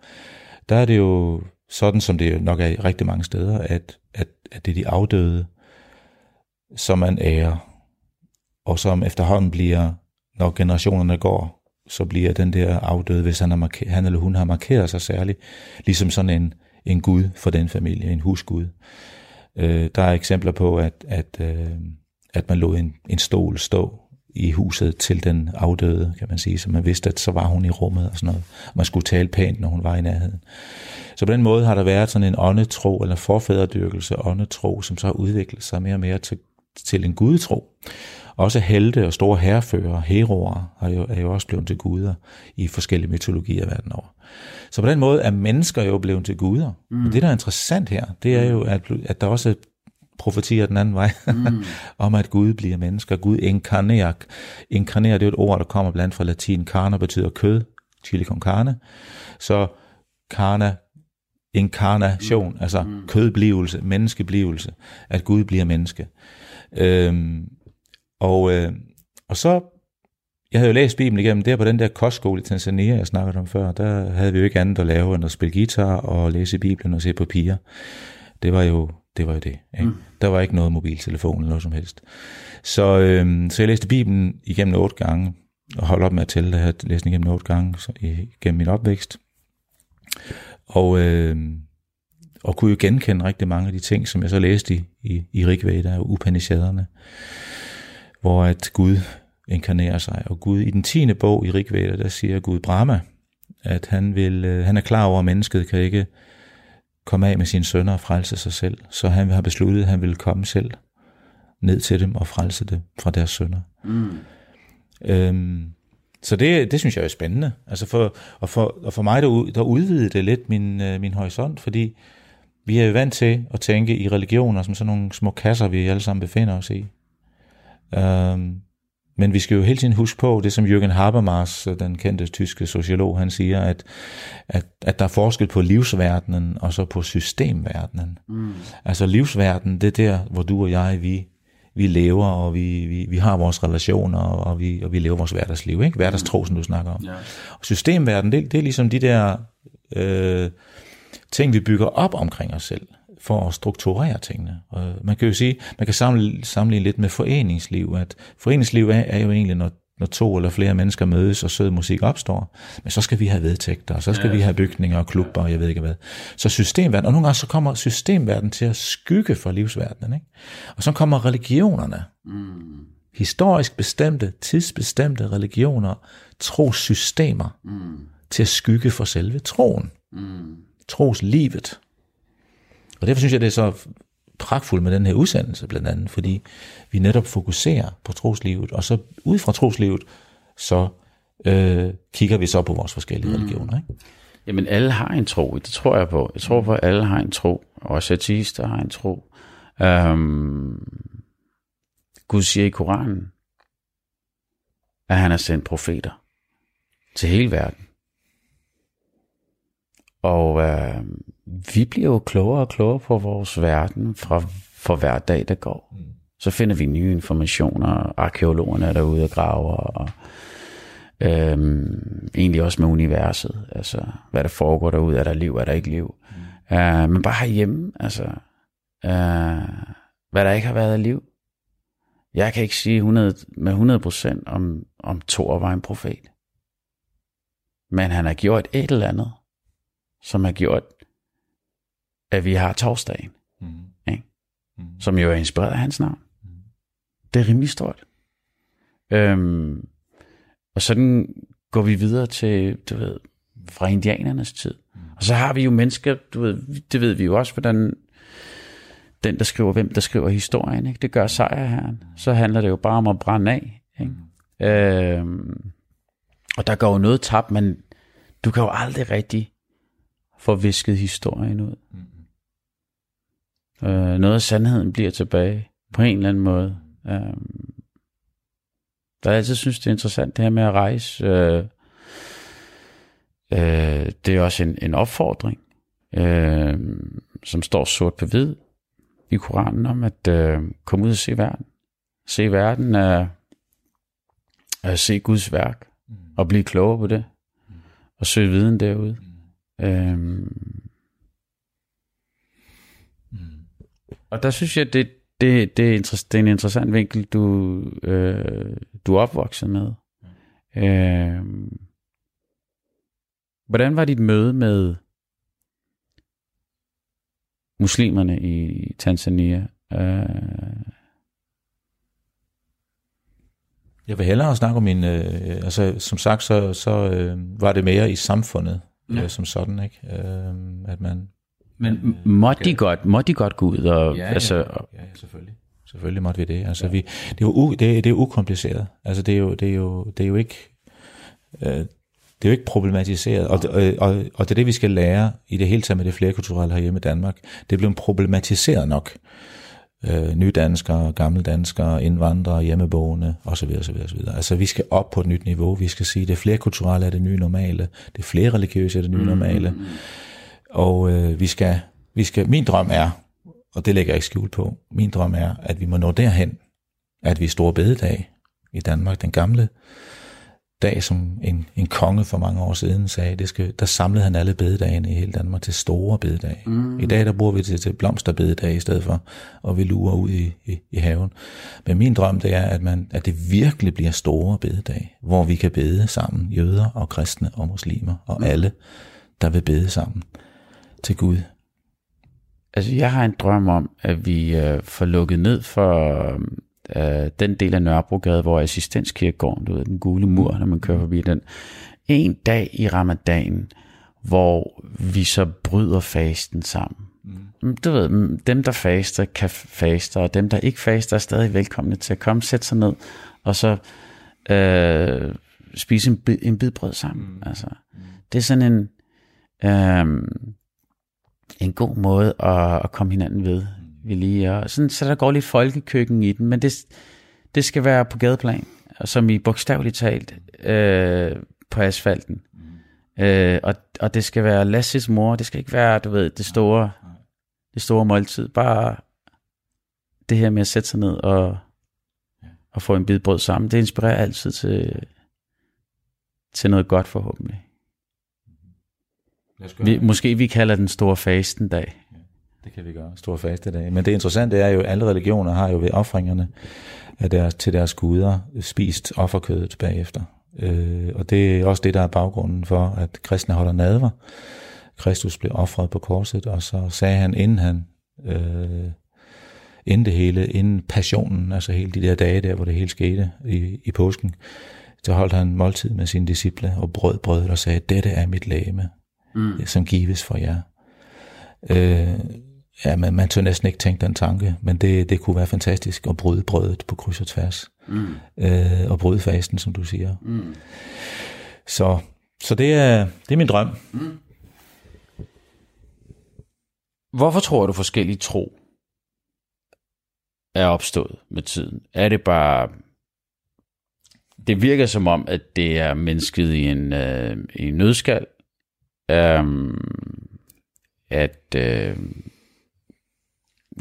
Speaker 3: der er det jo sådan, som det nok er i rigtig mange steder, at, at, at det er de afdøde, som man ærer, og som efterhånden bliver når generationerne går, så bliver den der afdøde, hvis han, marker, han eller hun har markeret sig særligt, ligesom sådan en, en gud for den familie, en husgud. Øh, der er eksempler på, at, at, øh, at man lod en, en stol stå i huset til den afdøde, kan man sige, så man vidste, at så var hun i rummet og sådan noget. Man skulle tale pænt, når hun var i nærheden. Så på den måde har der været sådan en åndetro, eller forfædredyrkelse åndetro, som så har udviklet sig mere og mere til, til en gudetro. Også helte og store herrefører, heroer, er jo, er jo også blevet til guder i forskellige mytologier verden over. Så på den måde er mennesker jo blevet til guder. Mm. Og det, der er interessant her, det er jo, at, at der også profetier den anden vej, mm. [LAUGHS] om at Gud bliver mennesker. Gud inkarnerer. Inkarnerer, det er et ord, der kommer blandt fra latin. Carne betyder kød, chili con carne. Så carne, inkarnation, mm. altså mm. kødblivelse, menneskeblivelse, at Gud bliver menneske. Øhm, og, øh, og så, jeg havde jo læst Bibelen igennem, der på den der kostskole i Tanzania, jeg snakkede om før, der havde vi jo ikke andet at lave, end at spille guitar og læse Bibelen og se på piger. Det var jo det. Var jo det ikke? Mm. Der var ikke noget mobiltelefon eller noget som helst. Så, øh, så jeg læste Bibelen igennem otte gange, og holdt op med at tælle, jeg havde læst den igennem otte gange så, igennem min opvækst. Og, øh, og kunne jo genkende rigtig mange af de ting, som jeg så læste i, i, i Rigveda og Upanishaderne, hvor at Gud inkarnerer sig. Og Gud i den tiende bog i Rigveda, der siger Gud Brahma, at han, vil, øh, han er klar over, at mennesket kan ikke komme af med sine sønner og frelse sig selv. Så han har besluttet, at han vil komme selv ned til dem og frelse dem fra deres sønner. Mm. Øhm, så det, det synes jeg er spændende. Altså for, og, for, og for mig, der, der udvidede det lidt min, øh, min horisont, fordi vi er jo vant til at tænke i religioner som sådan nogle små kasser, vi alle sammen befinder os i. Øhm, men vi skal jo hele tiden huske på det, som Jürgen Habermas, den kendte tyske sociolog, han siger, at, at, at der er forskel på livsverdenen og så på systemverdenen. Mm. Altså livsverdenen, det er der, hvor du og jeg, vi, vi lever, og vi, vi, vi har vores relationer, og vi, og vi lever vores hverdagsliv, ikke? Hverdagstro, som du snakker om. Ja. Og systemverdenen, det, det er ligesom de der øh, ting, vi bygger op omkring os selv for at strukturere tingene. Og man kan jo sige, man kan sammenligne, lidt med foreningsliv, at foreningsliv er, er jo egentlig, når, når to eller flere mennesker mødes, og sød musik opstår, men så skal vi have vedtægter, og så skal ja. vi have bygninger og klubber, og jeg ved ikke hvad. Så systemverden, og nogle gange så kommer systemverden til at skygge for livsverdenen, ikke? Og så kommer religionerne, mm. historisk bestemte, tidsbestemte religioner, trosystemer, mm. til at skygge for selve troen. Mm. Troslivet. Og derfor synes jeg, det er så pragtfuldt med den her udsendelse blandt andet, fordi vi netop fokuserer på troslivet, og så ud fra troslivet, så øh, kigger vi så på vores forskellige mm. religioner. Ikke?
Speaker 2: Jamen alle har en tro, det tror jeg på. Jeg tror på, at alle har en tro, også ateister har en tro. Um, Gud siger i Koranen, at han har sendt profeter til hele verden. Og øh, vi bliver jo klogere og klogere på vores verden fra, for hver dag, der går. Mm. Så finder vi nye informationer, arkeologerne er derude og graver, og øhm, egentlig også med universet, altså hvad der foregår derude, er der liv, er der ikke liv. Mm. Uh, men bare herhjemme, altså, uh, hvad der ikke har været af liv. Jeg kan ikke sige 100, med 100% om, om Thor var en profet. Men han har gjort et eller andet, som har gjort, at vi har torsdagen, mm. Ikke? Mm. som jo er inspireret af hans navn. Mm. Det er rimelig stort. Øhm, og sådan går vi videre til, du ved, fra indianernes tid. Mm. Og så har vi jo mennesker, du ved, det ved vi jo også, hvordan den, der skriver, hvem der skriver historien, ikke? det gør sejrherren. Så handler det jo bare om at brænde af. Ikke? Mm. Øhm, og der går jo noget tabt, men du kan jo aldrig rigtig få visket historien ud. Mm. Øh, noget af sandheden bliver tilbage på en eller anden måde. Øh, der altid synes, det er interessant det her med at rejse. Øh, øh, det er også en, en opfordring, øh, som står sort på hvid i Koranen om at øh, komme ud og se verden. Se verden er at se Guds værk mm. og blive klogere på det mm. og søge viden derude. Mm. Øh, Og der synes jeg, det, det, det, er, det er en interessant vinkel, du, øh, du er opvokset med. Øh, hvordan var dit møde med muslimerne i Tanzania? Øh,
Speaker 3: jeg vil hellere snakke om min, øh, altså som sagt, så, så øh, var det mere i samfundet ja. øh, som sådan, ikke? Øh, at man
Speaker 2: men måtte de godt, måtte de godt gå ud? Og,
Speaker 3: ja,
Speaker 2: altså,
Speaker 3: ja, ja, selvfølgelig. Selvfølgelig måtte vi det. Altså, ja. vi, det, er jo u, det, det er ukompliceret. Altså, det er jo, det er jo, det er jo ikke... Øh, det er jo ikke problematiseret, og, og, og, og det er det, vi skal lære i det hele taget med det flerkulturelle herhjemme i Danmark. Det er blevet problematiseret nok. øh, nydanskere, gamle danskere, indvandrere, hjemmeboende osv. osv., osv. Altså vi skal op på et nyt niveau. Vi skal sige, det er flere kulturelle er det nye normale. Det er flere religiøse er det nye normale. Og øh, vi skal, vi skal, min drøm er, og det lægger jeg ikke skjul på, min drøm er, at vi må nå derhen, at vi er store bededag i Danmark, den gamle dag, som en, en konge for mange år siden sagde, det skal, der samlede han alle bededagene i hele Danmark til store bededag. Mm. I dag der bruger vi det til blomsterbededag i stedet for, og vi lurer ud i, i, i haven. Men min drøm det er, at, man, at det virkelig bliver store bededag, hvor vi kan bede sammen, jøder og kristne og muslimer, og mm. alle, der vil bede sammen til Gud.
Speaker 2: Altså, jeg har en drøm om, at vi øh, får lukket ned for øh, den del af Nørrebrogade, hvor assistenskirkegården, du ved, den gule mur, når man kører forbi den, en dag i ramadan, hvor vi så bryder fasten sammen. Mm. Du ved, dem der faster, kan faste, og dem der ikke faster, er stadig velkomne til at komme, sætte sig ned, og så øh, spise en, en bid brød sammen. Mm. Altså, det er sådan en, øh, en god måde at, at komme hinanden ved vi lige, og sådan, så der går lidt folkekøkken i den, men det, det skal være på gadeplan, og som i bogstaveligt talt øh, på asfalten. Mm. Øh, og, og det skal være Lasses mor, det skal ikke være, du ved, det store, det store måltid, bare det her med at sætte sig ned og, og få en bid brød sammen, det inspirerer altid til, til noget godt forhåbentlig. Vi, måske vi kalder den store fasten dag.
Speaker 3: Det kan vi gøre. Stor faste dag. Men det interessante er jo, at alle religioner har jo ved offringerne af deres, til deres guder spist offerkødet bagefter. Øh, og det er også det, der er baggrunden for, at kristne holder nadver. Kristus blev offret på korset, og så sagde han, inden han, øh, inden det hele, inden passionen, altså hele de der dage der, hvor det hele skete i, i påsken, så holdt han måltid med sine disciple og brød brødet og sagde, dette er mit læme, mm. som gives for jer. Øh, ja, man, man tør næsten ikke tænke den tanke, men det, det kunne være fantastisk at bryde brødet på kryds og tværs. Mm. Øh, og bryde fasten, som du siger. Mm. Så, så det, er, det er min drøm. Mm.
Speaker 2: Hvorfor tror du forskellige tro er opstået med tiden? Er det bare... Det virker som om, at det er mennesket i en, øh, i en nødskal. Um, at... Øh,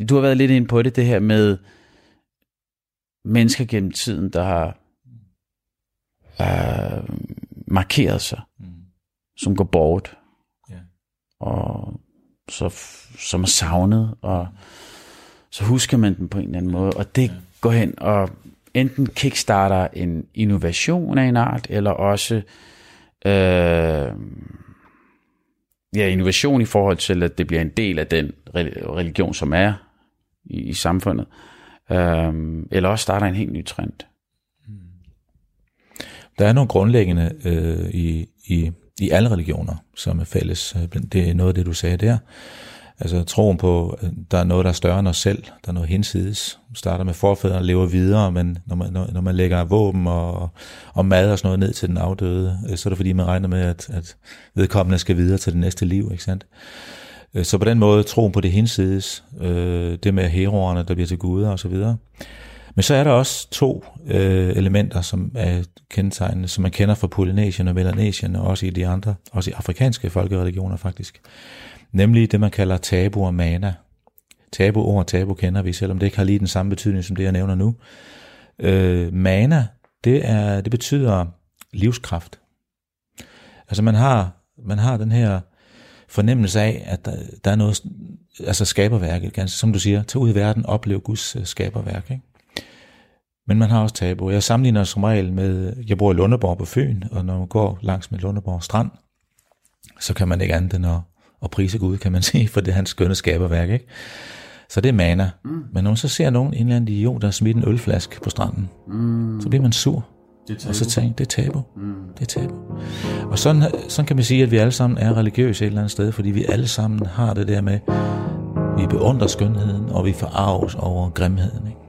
Speaker 2: du har været lidt ind på det, det her med mennesker gennem tiden, der har øh, markeret sig, mm. som går bort, yeah. og så, som er savnet, og så husker man dem på en eller anden måde, og det yeah. går hen og enten kickstarter en innovation af en art, eller også øh, ja, innovation i forhold til, at det bliver en del af den religion, som er i, i samfundet. Øhm, eller også starter en helt ny trend. Mm.
Speaker 3: Der er nogle grundlæggende øh, i, i, i alle religioner, som er fælles. Øh, det er noget af det, du sagde der. Altså troen på, at der er noget, der er større end os selv. Der er noget hinsides. Man Starter med forfædrene lever videre, men når man, når, når man lægger våben og, og mad og sådan noget ned til den afdøde, øh, så er det fordi, man regner med, at, at vedkommende skal videre til det næste liv. Ikke sandt? Øh, så på den måde troen på det hinsides, øh, det med heroerne, der bliver til guder osv. Men så er der også to øh, elementer, som er kendetegnende, som man kender fra Polynesien og Melanesien, og også i de andre, også i afrikanske folkereligioner faktisk. Nemlig det, man kalder tabu og mana. Tabu og tabu kender vi, selvom det ikke har lige den samme betydning, som det, jeg nævner nu. Øh, mana, det, er, det betyder livskraft. Altså man har, man har den her fornemmelse af, at der, der er noget, altså skaberværket, ganske, som du siger, tag ud i verden, opleve Guds øh, skaberværk. Ikke? Men man har også tabu. Jeg sammenligner som regel med, jeg bor i Lundeborg på Fyn, og når man går langs med Lundeborg Strand, så kan man ikke andet end at, at prise Gud, kan man [LAUGHS] sige, for det er hans skønne skaberværk. Ikke? Så det er mana. Mm. Men når man så ser nogen, en eller anden idiot, der har smidt en ølflaske på stranden, mm. så bliver man sur. Det og så tænke, det er tabu. Mm. Det er tabu. Og sådan, sådan kan man sige, at vi alle sammen er religiøse et eller andet sted, fordi vi alle sammen har det der med, vi beundrer skønheden, og vi forarves over grimheden. Ikke?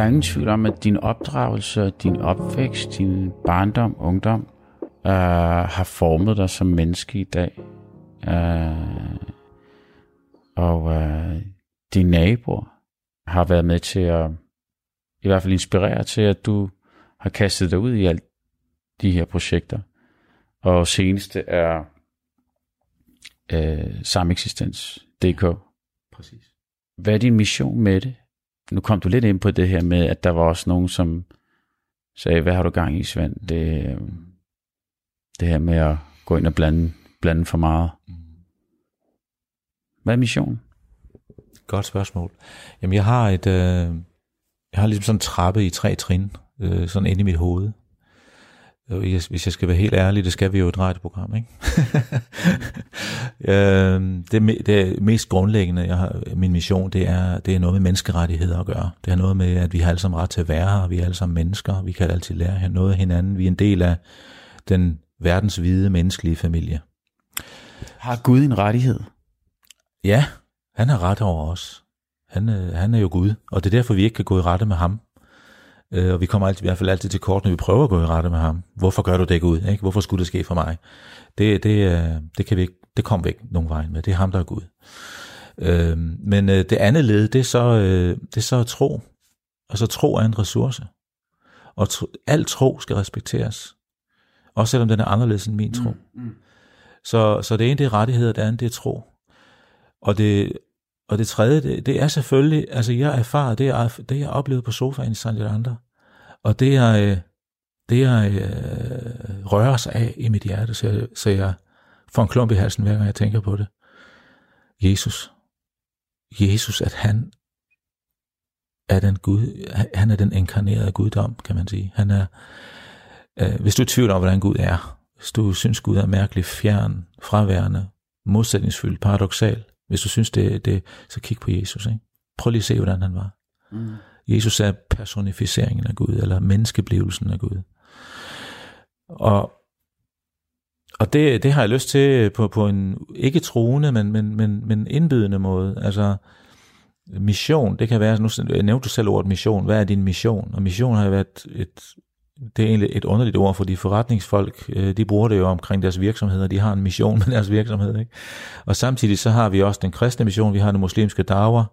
Speaker 2: Der er ingen tvivl om, at din opdragelse, din opvækst, din barndom, ungdom, øh, har formet dig som menneske i dag. Øh, og øh, dine naboer har været med til at i hvert fald inspirere til, at du har kastet dig ud i alt de her projekter. Og seneste er øh, sameksistens.dk.
Speaker 3: Præcis.
Speaker 2: Hvad er din mission med det? Nu kom du lidt ind på det her med, at der var også nogen, som sagde, hvad har du gang i, Svend? Det, det her med at gå ind og blande, blande for meget. Hvad er missionen?
Speaker 3: Godt spørgsmål. Jamen, jeg har et, øh, jeg har ligesom sådan en trappe i tre trin, øh, sådan inde i mit hoved. Hvis jeg skal være helt ærlig, det skal vi jo et radioprogram, ikke? [LAUGHS] øh, det, det mest grundlæggende, jeg har, min mission, det er, det er noget med menneskerettigheder at gøre. Det har noget med, at vi har alle sammen ret til at være her, vi er alle sammen mennesker, vi kan altid lære noget af hinanden, vi er en del af den verdens hvide menneskelige familie.
Speaker 2: Har Gud en rettighed?
Speaker 3: Ja, han har ret over os. Han, øh, han er jo Gud, og det er derfor, vi ikke kan gå i rette med ham. Øh, og vi kommer altid, i hvert fald altid til kort, når vi prøver at gå i rette med ham. Hvorfor gør du det Gud? Ikke? Hvorfor skulle det ske for mig? Det, det, øh, det, kan vi ikke, det kommer vi ikke nogen vej med. Det er ham, der er Gud. Øh, men øh, det andet led, det er, så, øh, det er så tro. Altså tro er en ressource. Og tro, al tro skal respekteres. Også selvom den er anderledes end min tro. Mm, mm. Så, så det ene det er rettigheder, det andet det er tro. Og det, og det tredje, det, det er selvfølgelig, altså jeg erfarer, det jeg, det jeg oplevede på sofaen i San andre. Og det jeg, øh, det jeg øh, rører sig af i mit hjerte, så jeg, så jeg får en klump i halsen, hver gang jeg tænker på det. Jesus. Jesus, at han er den Gud, han er den inkarnerede guddom, kan man sige. Han er, øh, hvis du er i tvivl om, hvordan Gud er, hvis du synes, Gud er mærkelig fjern, fraværende, modsætningsfyldt, paradoxal, hvis du synes det, det så kig på Jesus. Ikke? Prøv lige at se, hvordan han var. Mm. Jesus er personificeringen af Gud, eller menneskeblevelsen af Gud. Og, og det, det har jeg lyst til på, på en ikke troende, men, men, men, men indbydende måde. Altså, mission, det kan være, nu nævnte du selv ordet mission, hvad er din mission? Og mission har jo været et, det er egentlig et underligt ord, fordi forretningsfolk, øh, de bruger det jo omkring deres virksomheder, de har en mission med deres virksomhed. Ikke? Og samtidig så har vi også den kristne mission, vi har den muslimske dawa,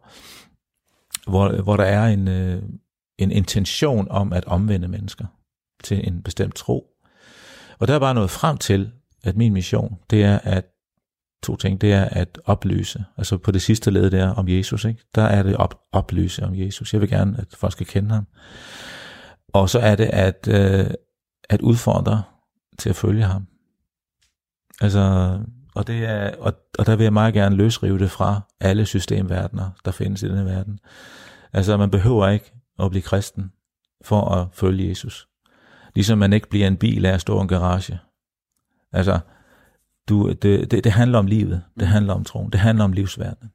Speaker 3: hvor, hvor der er en, øh, en intention om at omvende mennesker til en bestemt tro. Og der er bare noget frem til, at min mission, det er at to ting, det er at oplyse, altså på det sidste led der om Jesus, ikke? der er det op, oplyse om Jesus. Jeg vil gerne, at folk skal kende ham. Og så er det at, øh, at udfordre til at følge ham. Altså, og, det er, og, og der vil jeg meget gerne løsrive det fra alle systemverdener, der findes i denne verden. Altså, man behøver ikke at blive kristen for at følge Jesus. Ligesom man ikke bliver en bil af at stå i en garage. Altså, du, det, det, det handler om livet, det handler om troen, det handler om livsverdenen.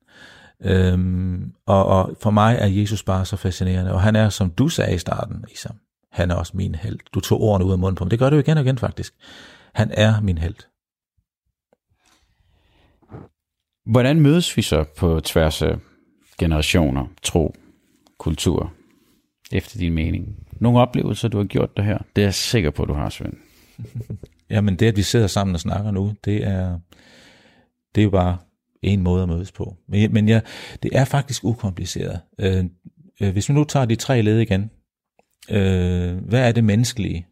Speaker 3: Øhm, og, og for mig er Jesus bare så fascinerende, og han er, som du sagde i starten, Isam, han er også min held. Du tog ordene ud af munden på mig. Det gør du igen og igen faktisk. Han er min held.
Speaker 2: Hvordan mødes vi så på tværs af generationer, tro, kultur, efter din mening? Nogle oplevelser, du har gjort det her, det er jeg sikker på, du har, Svend. [LAUGHS]
Speaker 3: Jamen det, at vi sidder sammen og snakker nu, det er, det er jo bare en måde at mødes på. Men, men ja, det er faktisk ukompliceret. Øh, øh, hvis vi nu tager de tre led igen, øh, hvad er det menneskelige?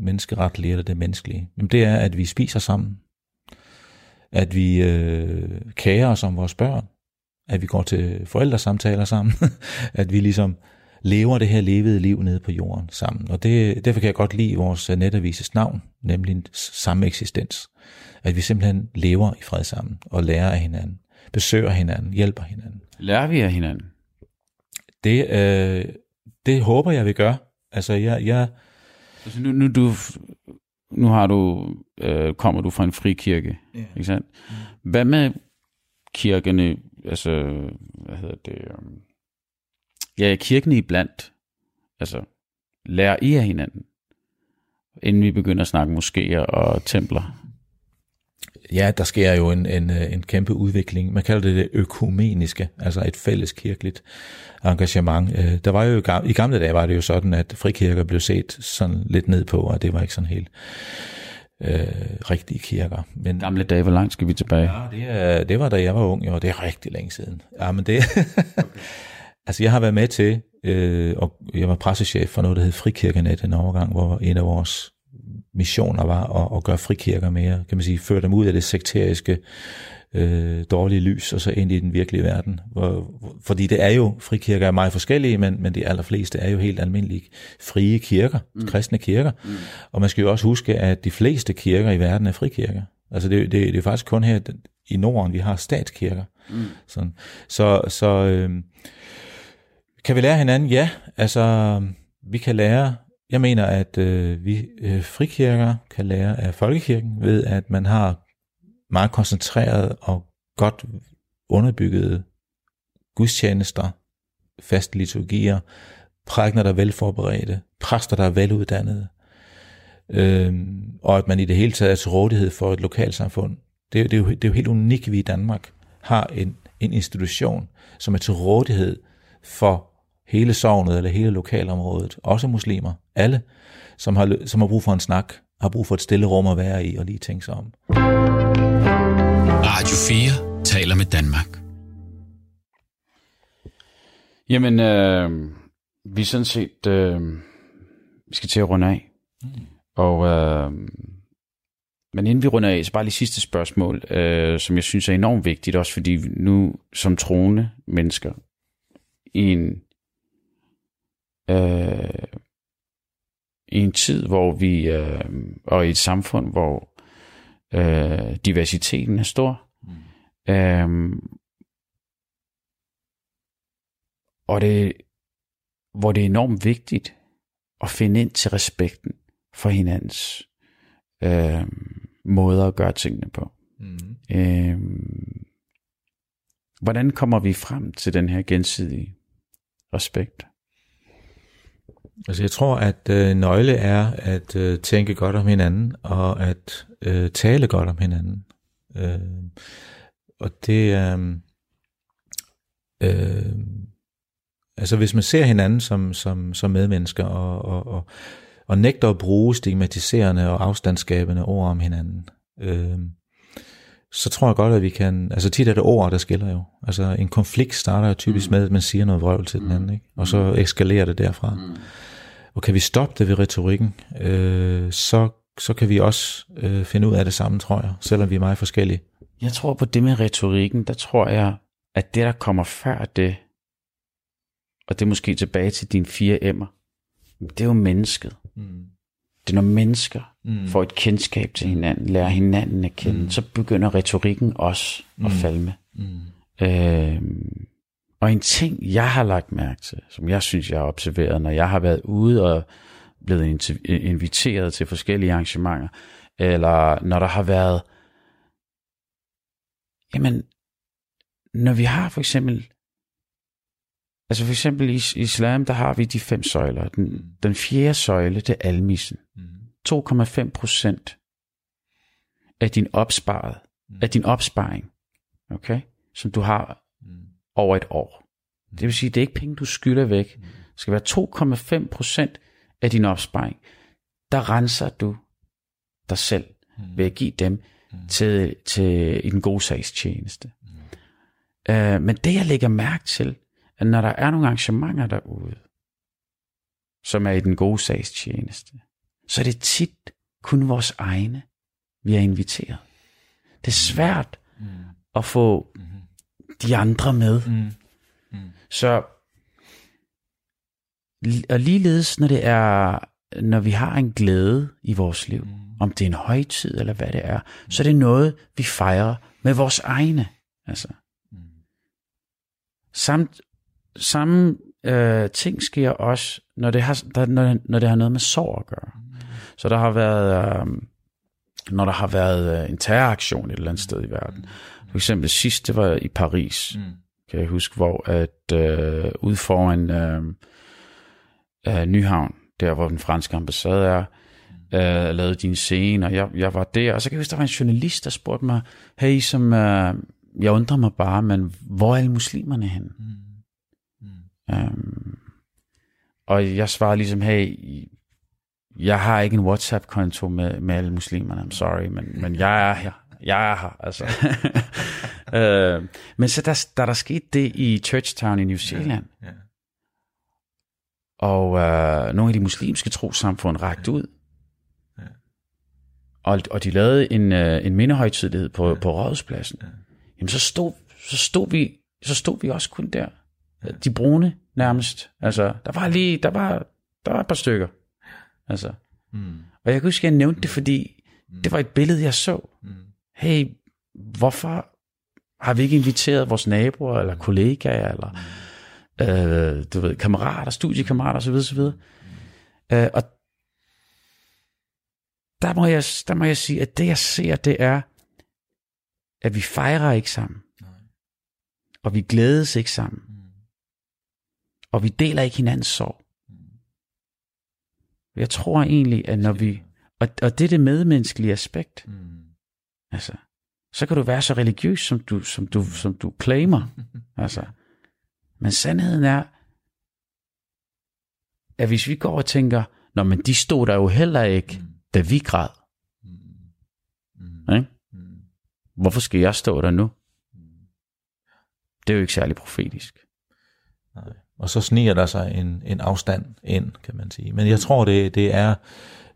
Speaker 3: Menneskeretlige eller det menneskelige? Jamen det er, at vi spiser sammen. At vi øh, kærer os om vores børn. At vi går til forældresamtaler sammen. [LAUGHS] at vi ligesom lever det her levede liv nede på jorden sammen. Og det, derfor kan jeg godt lide vores øh, netavises navn, nemlig samme eksistens. At vi simpelthen lever i fred sammen og lærer af hinanden, besøger hinanden, hjælper hinanden.
Speaker 2: Lærer vi af hinanden?
Speaker 3: Det, øh, det håber jeg, vi gør. Altså, jeg... jeg
Speaker 2: altså, nu, nu, du, nu har du, øh, kommer du fra en frikirke, yeah. ikke sandt? Mm. Hvad med kirkene, altså, hvad hedder det, um, ja, kirkene iblandt, altså, lærer I af hinanden, inden vi begynder at snakke moskéer og templer?
Speaker 3: Ja, der sker jo en, en, en kæmpe udvikling. Man kalder det det økumeniske, altså et fælles kirkeligt engagement. Øh, der var jo i gamle dage var det jo sådan, at frikirker blev set sådan lidt ned på, og det var ikke sådan helt øh, rigtige kirker.
Speaker 2: Men, Gamle dage, hvor langt skal vi tilbage?
Speaker 3: Ja, det, er, det var da jeg var ung, og det er rigtig længe siden. Ja, men det, okay. [LAUGHS] altså jeg har været med til, øh, og jeg var pressechef for noget, der hed Frikirkenet en overgang, hvor en af vores missioner var at, at gøre frikirker mere, kan man sige, føre dem ud af det sekteriske øh, dårlige lys, og så ind i den virkelige verden. Hvor, fordi det er jo, frikirker er meget forskellige, men, men de allerfleste er jo helt almindelige frie kirker, mm. kristne kirker. Mm. Og man skal jo også huske, at de fleste kirker i verden er frikirker. Altså det, det, det er faktisk kun her i Norden, vi har statskirker. Mm. Sådan. Så, så øh, kan vi lære hinanden? Ja, altså vi kan lære jeg mener, at øh, vi øh, frikirker kan lære af folkekirken ved, at man har meget koncentreret og godt underbyggede gudstjenester, faste liturgier, prækner, der er velforberedte, præster, der er veluddannede, øh, og at man i det hele taget er til rådighed for et lokalsamfund. Det, det, er, jo, det er jo helt unikt, at vi i Danmark har en, en institution, som er til rådighed for hele sovnet eller hele lokalområdet, også muslimer, alle, som har, som har brug for en snak, har brug for et stille rum at være i og lige tænke sig om.
Speaker 1: Radio 4 taler med Danmark.
Speaker 2: Jamen, øh, vi er sådan set, øh, vi skal til at runde af. Mm. Og, øh, men inden vi runder af, så bare lige sidste spørgsmål, øh, som jeg synes er enormt vigtigt, også fordi nu som troende mennesker, i en, øh, i en tid, hvor vi, øh, og i et samfund, hvor øh, diversiteten er stor, mm. øh, og det, hvor det er enormt vigtigt at finde ind til respekten for hinandens øh, måder at gøre tingene på. Mm. Øh, hvordan kommer vi frem til den her gensidige respekt?
Speaker 3: Altså jeg tror, at øh, nøgle er at øh, tænke godt om hinanden, og at øh, tale godt om hinanden. Øh, og det er... Øh, øh, altså hvis man ser hinanden som, som, som medmennesker, og, og, og, og nægter at bruge stigmatiserende og afstandsskabende ord om hinanden, øh, så tror jeg godt, at vi kan... Altså tit er det ord, der skiller jo. Altså en konflikt starter jo typisk mm. med, at man siger noget vrøvl til mm. den anden, ikke? og så mm. eskalerer det derfra. Mm. Og kan vi stoppe det ved retorikken, øh, så, så kan vi også øh, finde ud af det samme, tror jeg, selvom vi er meget forskellige.
Speaker 2: Jeg tror på det med retorikken, der tror jeg, at det, der kommer før det, og det er måske tilbage til dine fire emmer, det er jo mennesket. Mm. Det er når mennesker mm. får et kendskab til hinanden, lærer hinanden at kende, mm. så begynder retorikken også mm. at falme. Mm. Øh, og en ting, jeg har lagt mærke til, som jeg synes, jeg har observeret, når jeg har været ude og blevet inviteret til forskellige arrangementer, eller når der har været, jamen, når vi har for eksempel, altså for eksempel i islam, der har vi de fem søjler. Den, den fjerde søjle, det er almissen. 2,5 procent af din opsparet, af din opsparing, okay, som du har over et år. Det vil sige, det er ikke penge, du skylder væk. Det skal være 2,5 procent af din opsparing. Der renser du dig selv ved at give dem til, til i den gode sags tjeneste. Uh, men det jeg lægger mærke til, at når der er nogle arrangementer derude, som er i den gode sags tjeneste, så er det tit kun vores egne, vi er inviteret. Det er svært mm. at få mm de andre med. Mm. Mm. Så og ligeledes når det er når vi har en glæde i vores liv, mm. om det er en højtid eller hvad det er, mm. så er det noget vi fejrer med vores egne. Altså. Mm. Samt, samme øh, ting sker også, når det, har, der, når, når det har noget med sorg at gøre. Mm. Så der har været, øh, når der har været øh, en terroraktion et eller andet sted i verden, mm. For eksempel sidst, det var i Paris, mm. kan jeg huske, hvor at øh, ude foran øh, øh, Nyhavn, der hvor den franske ambassade er, øh, lavede din scene, og jeg, jeg var der. Og så kan jeg huske, der var en journalist, der spurgte mig, hey, som, øh, jeg undrer mig bare, men hvor er alle muslimerne hen? Mm. Mm. Um, og jeg svarede ligesom, hey, jeg har ikke en WhatsApp-konto med, med alle muslimerne, I'm sorry, men, men jeg er her. Jeg er her, altså. [LAUGHS] øh, men så der, der der skete det i Churchtown i New Zealand. Ja, ja. Og øh, nogle af de muslimske trosamfund rakte ud. Ja. Og, og de lavede en, øh, en mindehøjtidlighed på, ja. på rådhuspladsen. Ja. Jamen så stod, så, stod vi, så stod vi også kun der. Ja. De brune nærmest. Altså, der var lige, der var, der var et par stykker. Altså. Mm. Og jeg kan huske, at jeg nævnte det, fordi mm. det var et billede, jeg så. Mm. Hey, hvorfor har vi ikke inviteret vores naboer, eller kollegaer, eller øh, du ved, kammerater, studiekammerater osv. osv. Øh, og der må, jeg, der må jeg sige, at det jeg ser, det er, at vi fejrer ikke sammen. Og vi glædes ikke sammen. Og vi deler ikke hinandens sorg. Jeg tror egentlig, at når vi... Og, og det er det medmenneskelige aspekt. Mm. Altså, så kan du være så religiøs, som du, som du, som du claimer. [LAUGHS] altså. Men sandheden er, at hvis vi går og tænker, Nå, men de stod der jo heller ikke, mm. da vi græd. Mm. Mm. Mm. Hvorfor skal jeg stå der nu? Det er jo ikke særlig profetisk.
Speaker 3: Nej. Og så sniger der sig en, en afstand ind, kan man sige. Men jeg tror, det, det er,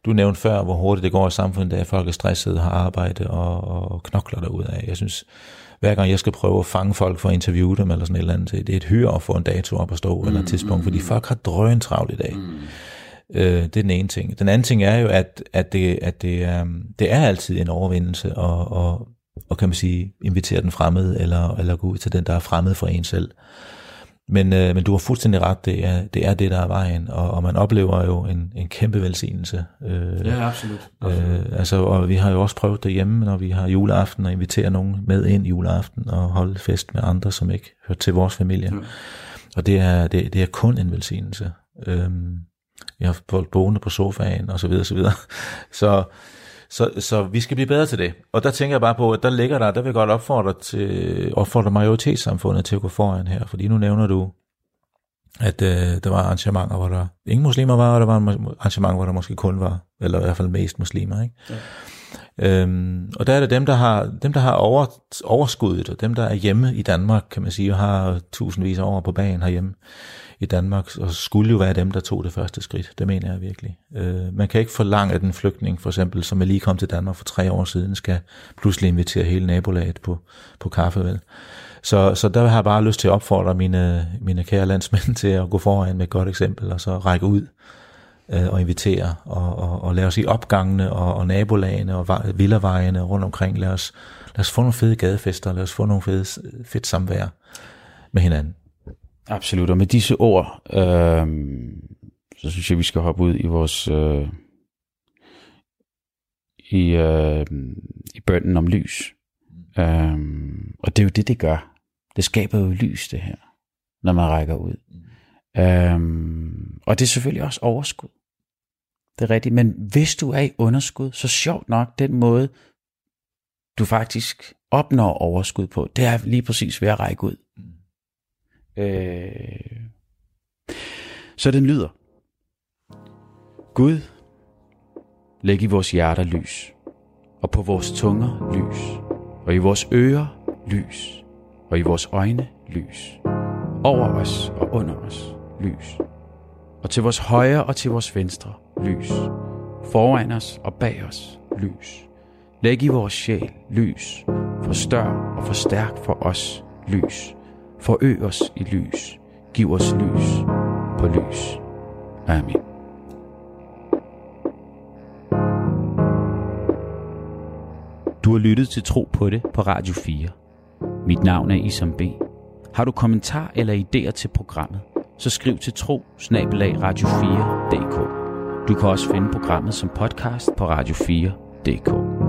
Speaker 3: du nævnte før, hvor hurtigt det går i samfundet, at folk er stressede, har arbejde og, og knokler derud af. Jeg synes, hver gang jeg skal prøve at fange folk for at interviewe dem, eller sådan et eller andet, det er et hyre at få en dato op at stå, mm, eller et tidspunkt, fordi folk har drøn travlt i dag. Mm. Øh, det er den ene ting. Den anden ting er jo, at, at, det, at det, er, det er altid en overvindelse, og, og, og kan man sige, invitere den fremmede, eller, eller gå ud til den, der er fremmed for en selv. Men, øh, men du har fuldstændig ret, det er, det er det, der er vejen, og, og man oplever jo en, en kæmpe velsignelse.
Speaker 2: Øh, ja, absolut. absolut.
Speaker 3: Øh, altså, og vi har jo også prøvet det hjemme, når vi har juleaften, og invitere nogen med ind juleaften, og holde fest med andre, som ikke hører til vores familie. Ja. Og det er, det, det er kun en velsignelse. Øh, jeg har folk boende på sofaen, og så videre, og så videre. [LAUGHS] Så, så, så vi skal blive bedre til det. Og der tænker jeg bare på, at der ligger der, der vil jeg godt opfordre, til, opfordre majoritetssamfundet til at gå foran her. Fordi nu nævner du, at øh, der var arrangementer, hvor der ingen muslimer var, og der var arrangementer, hvor der måske kun var, eller i hvert fald mest muslimer. Ikke? Ja. Øhm, og der er det dem, der har, dem, der har over, overskuddet, og dem, der er hjemme i Danmark, kan man sige, og har tusindvis af år på banen herhjemme i Danmark, og skulle jo være dem, der tog det første skridt. Det mener jeg virkelig. Øh, man kan ikke forlange, at en flygtning, for eksempel, som er lige kom til Danmark for tre år siden, skal pludselig invitere hele nabolaget på, på kaffe, vel? Så, så der har jeg bare lyst til at opfordre mine, mine kære landsmænd [LAUGHS] til at gå foran med et godt eksempel, og så række ud øh, og invitere, og, og, og lad os i opgangene og, og nabolagene og villavejene rundt omkring, lad os, lad os få nogle fede gadefester, lad os få nogle fede, fedt samvær med hinanden.
Speaker 2: Absolut, og med disse ord, øh, så synes jeg, vi skal hoppe ud i vores, øh, i, øh, i bønden om lys. Øh, og det er jo det, det gør. Det skaber jo lys, det her, når man rækker ud. Øh, og det er selvfølgelig også overskud. Det er rigtigt, men hvis du er i underskud, så sjovt nok, den måde, du faktisk opnår overskud på, det er lige præcis ved at række ud. Øh, så den lyder. Gud, læg i vores hjerter lys, og på vores tunger lys, og i vores ører lys, og i vores øjne lys, over os og under os lys, og til vores højre og til vores venstre lys, foran os og bag os lys. Læg i vores sjæl lys, forstør og forstærk for os lys Forøg os i lys. Giv os lys på lys. Amen. Du har lyttet til Tro på det på Radio 4. Mit navn er Isam B. Har du kommentar eller idéer til programmet, så skriv til tro radio 4dk Du kan også finde programmet som podcast på radio4.dk.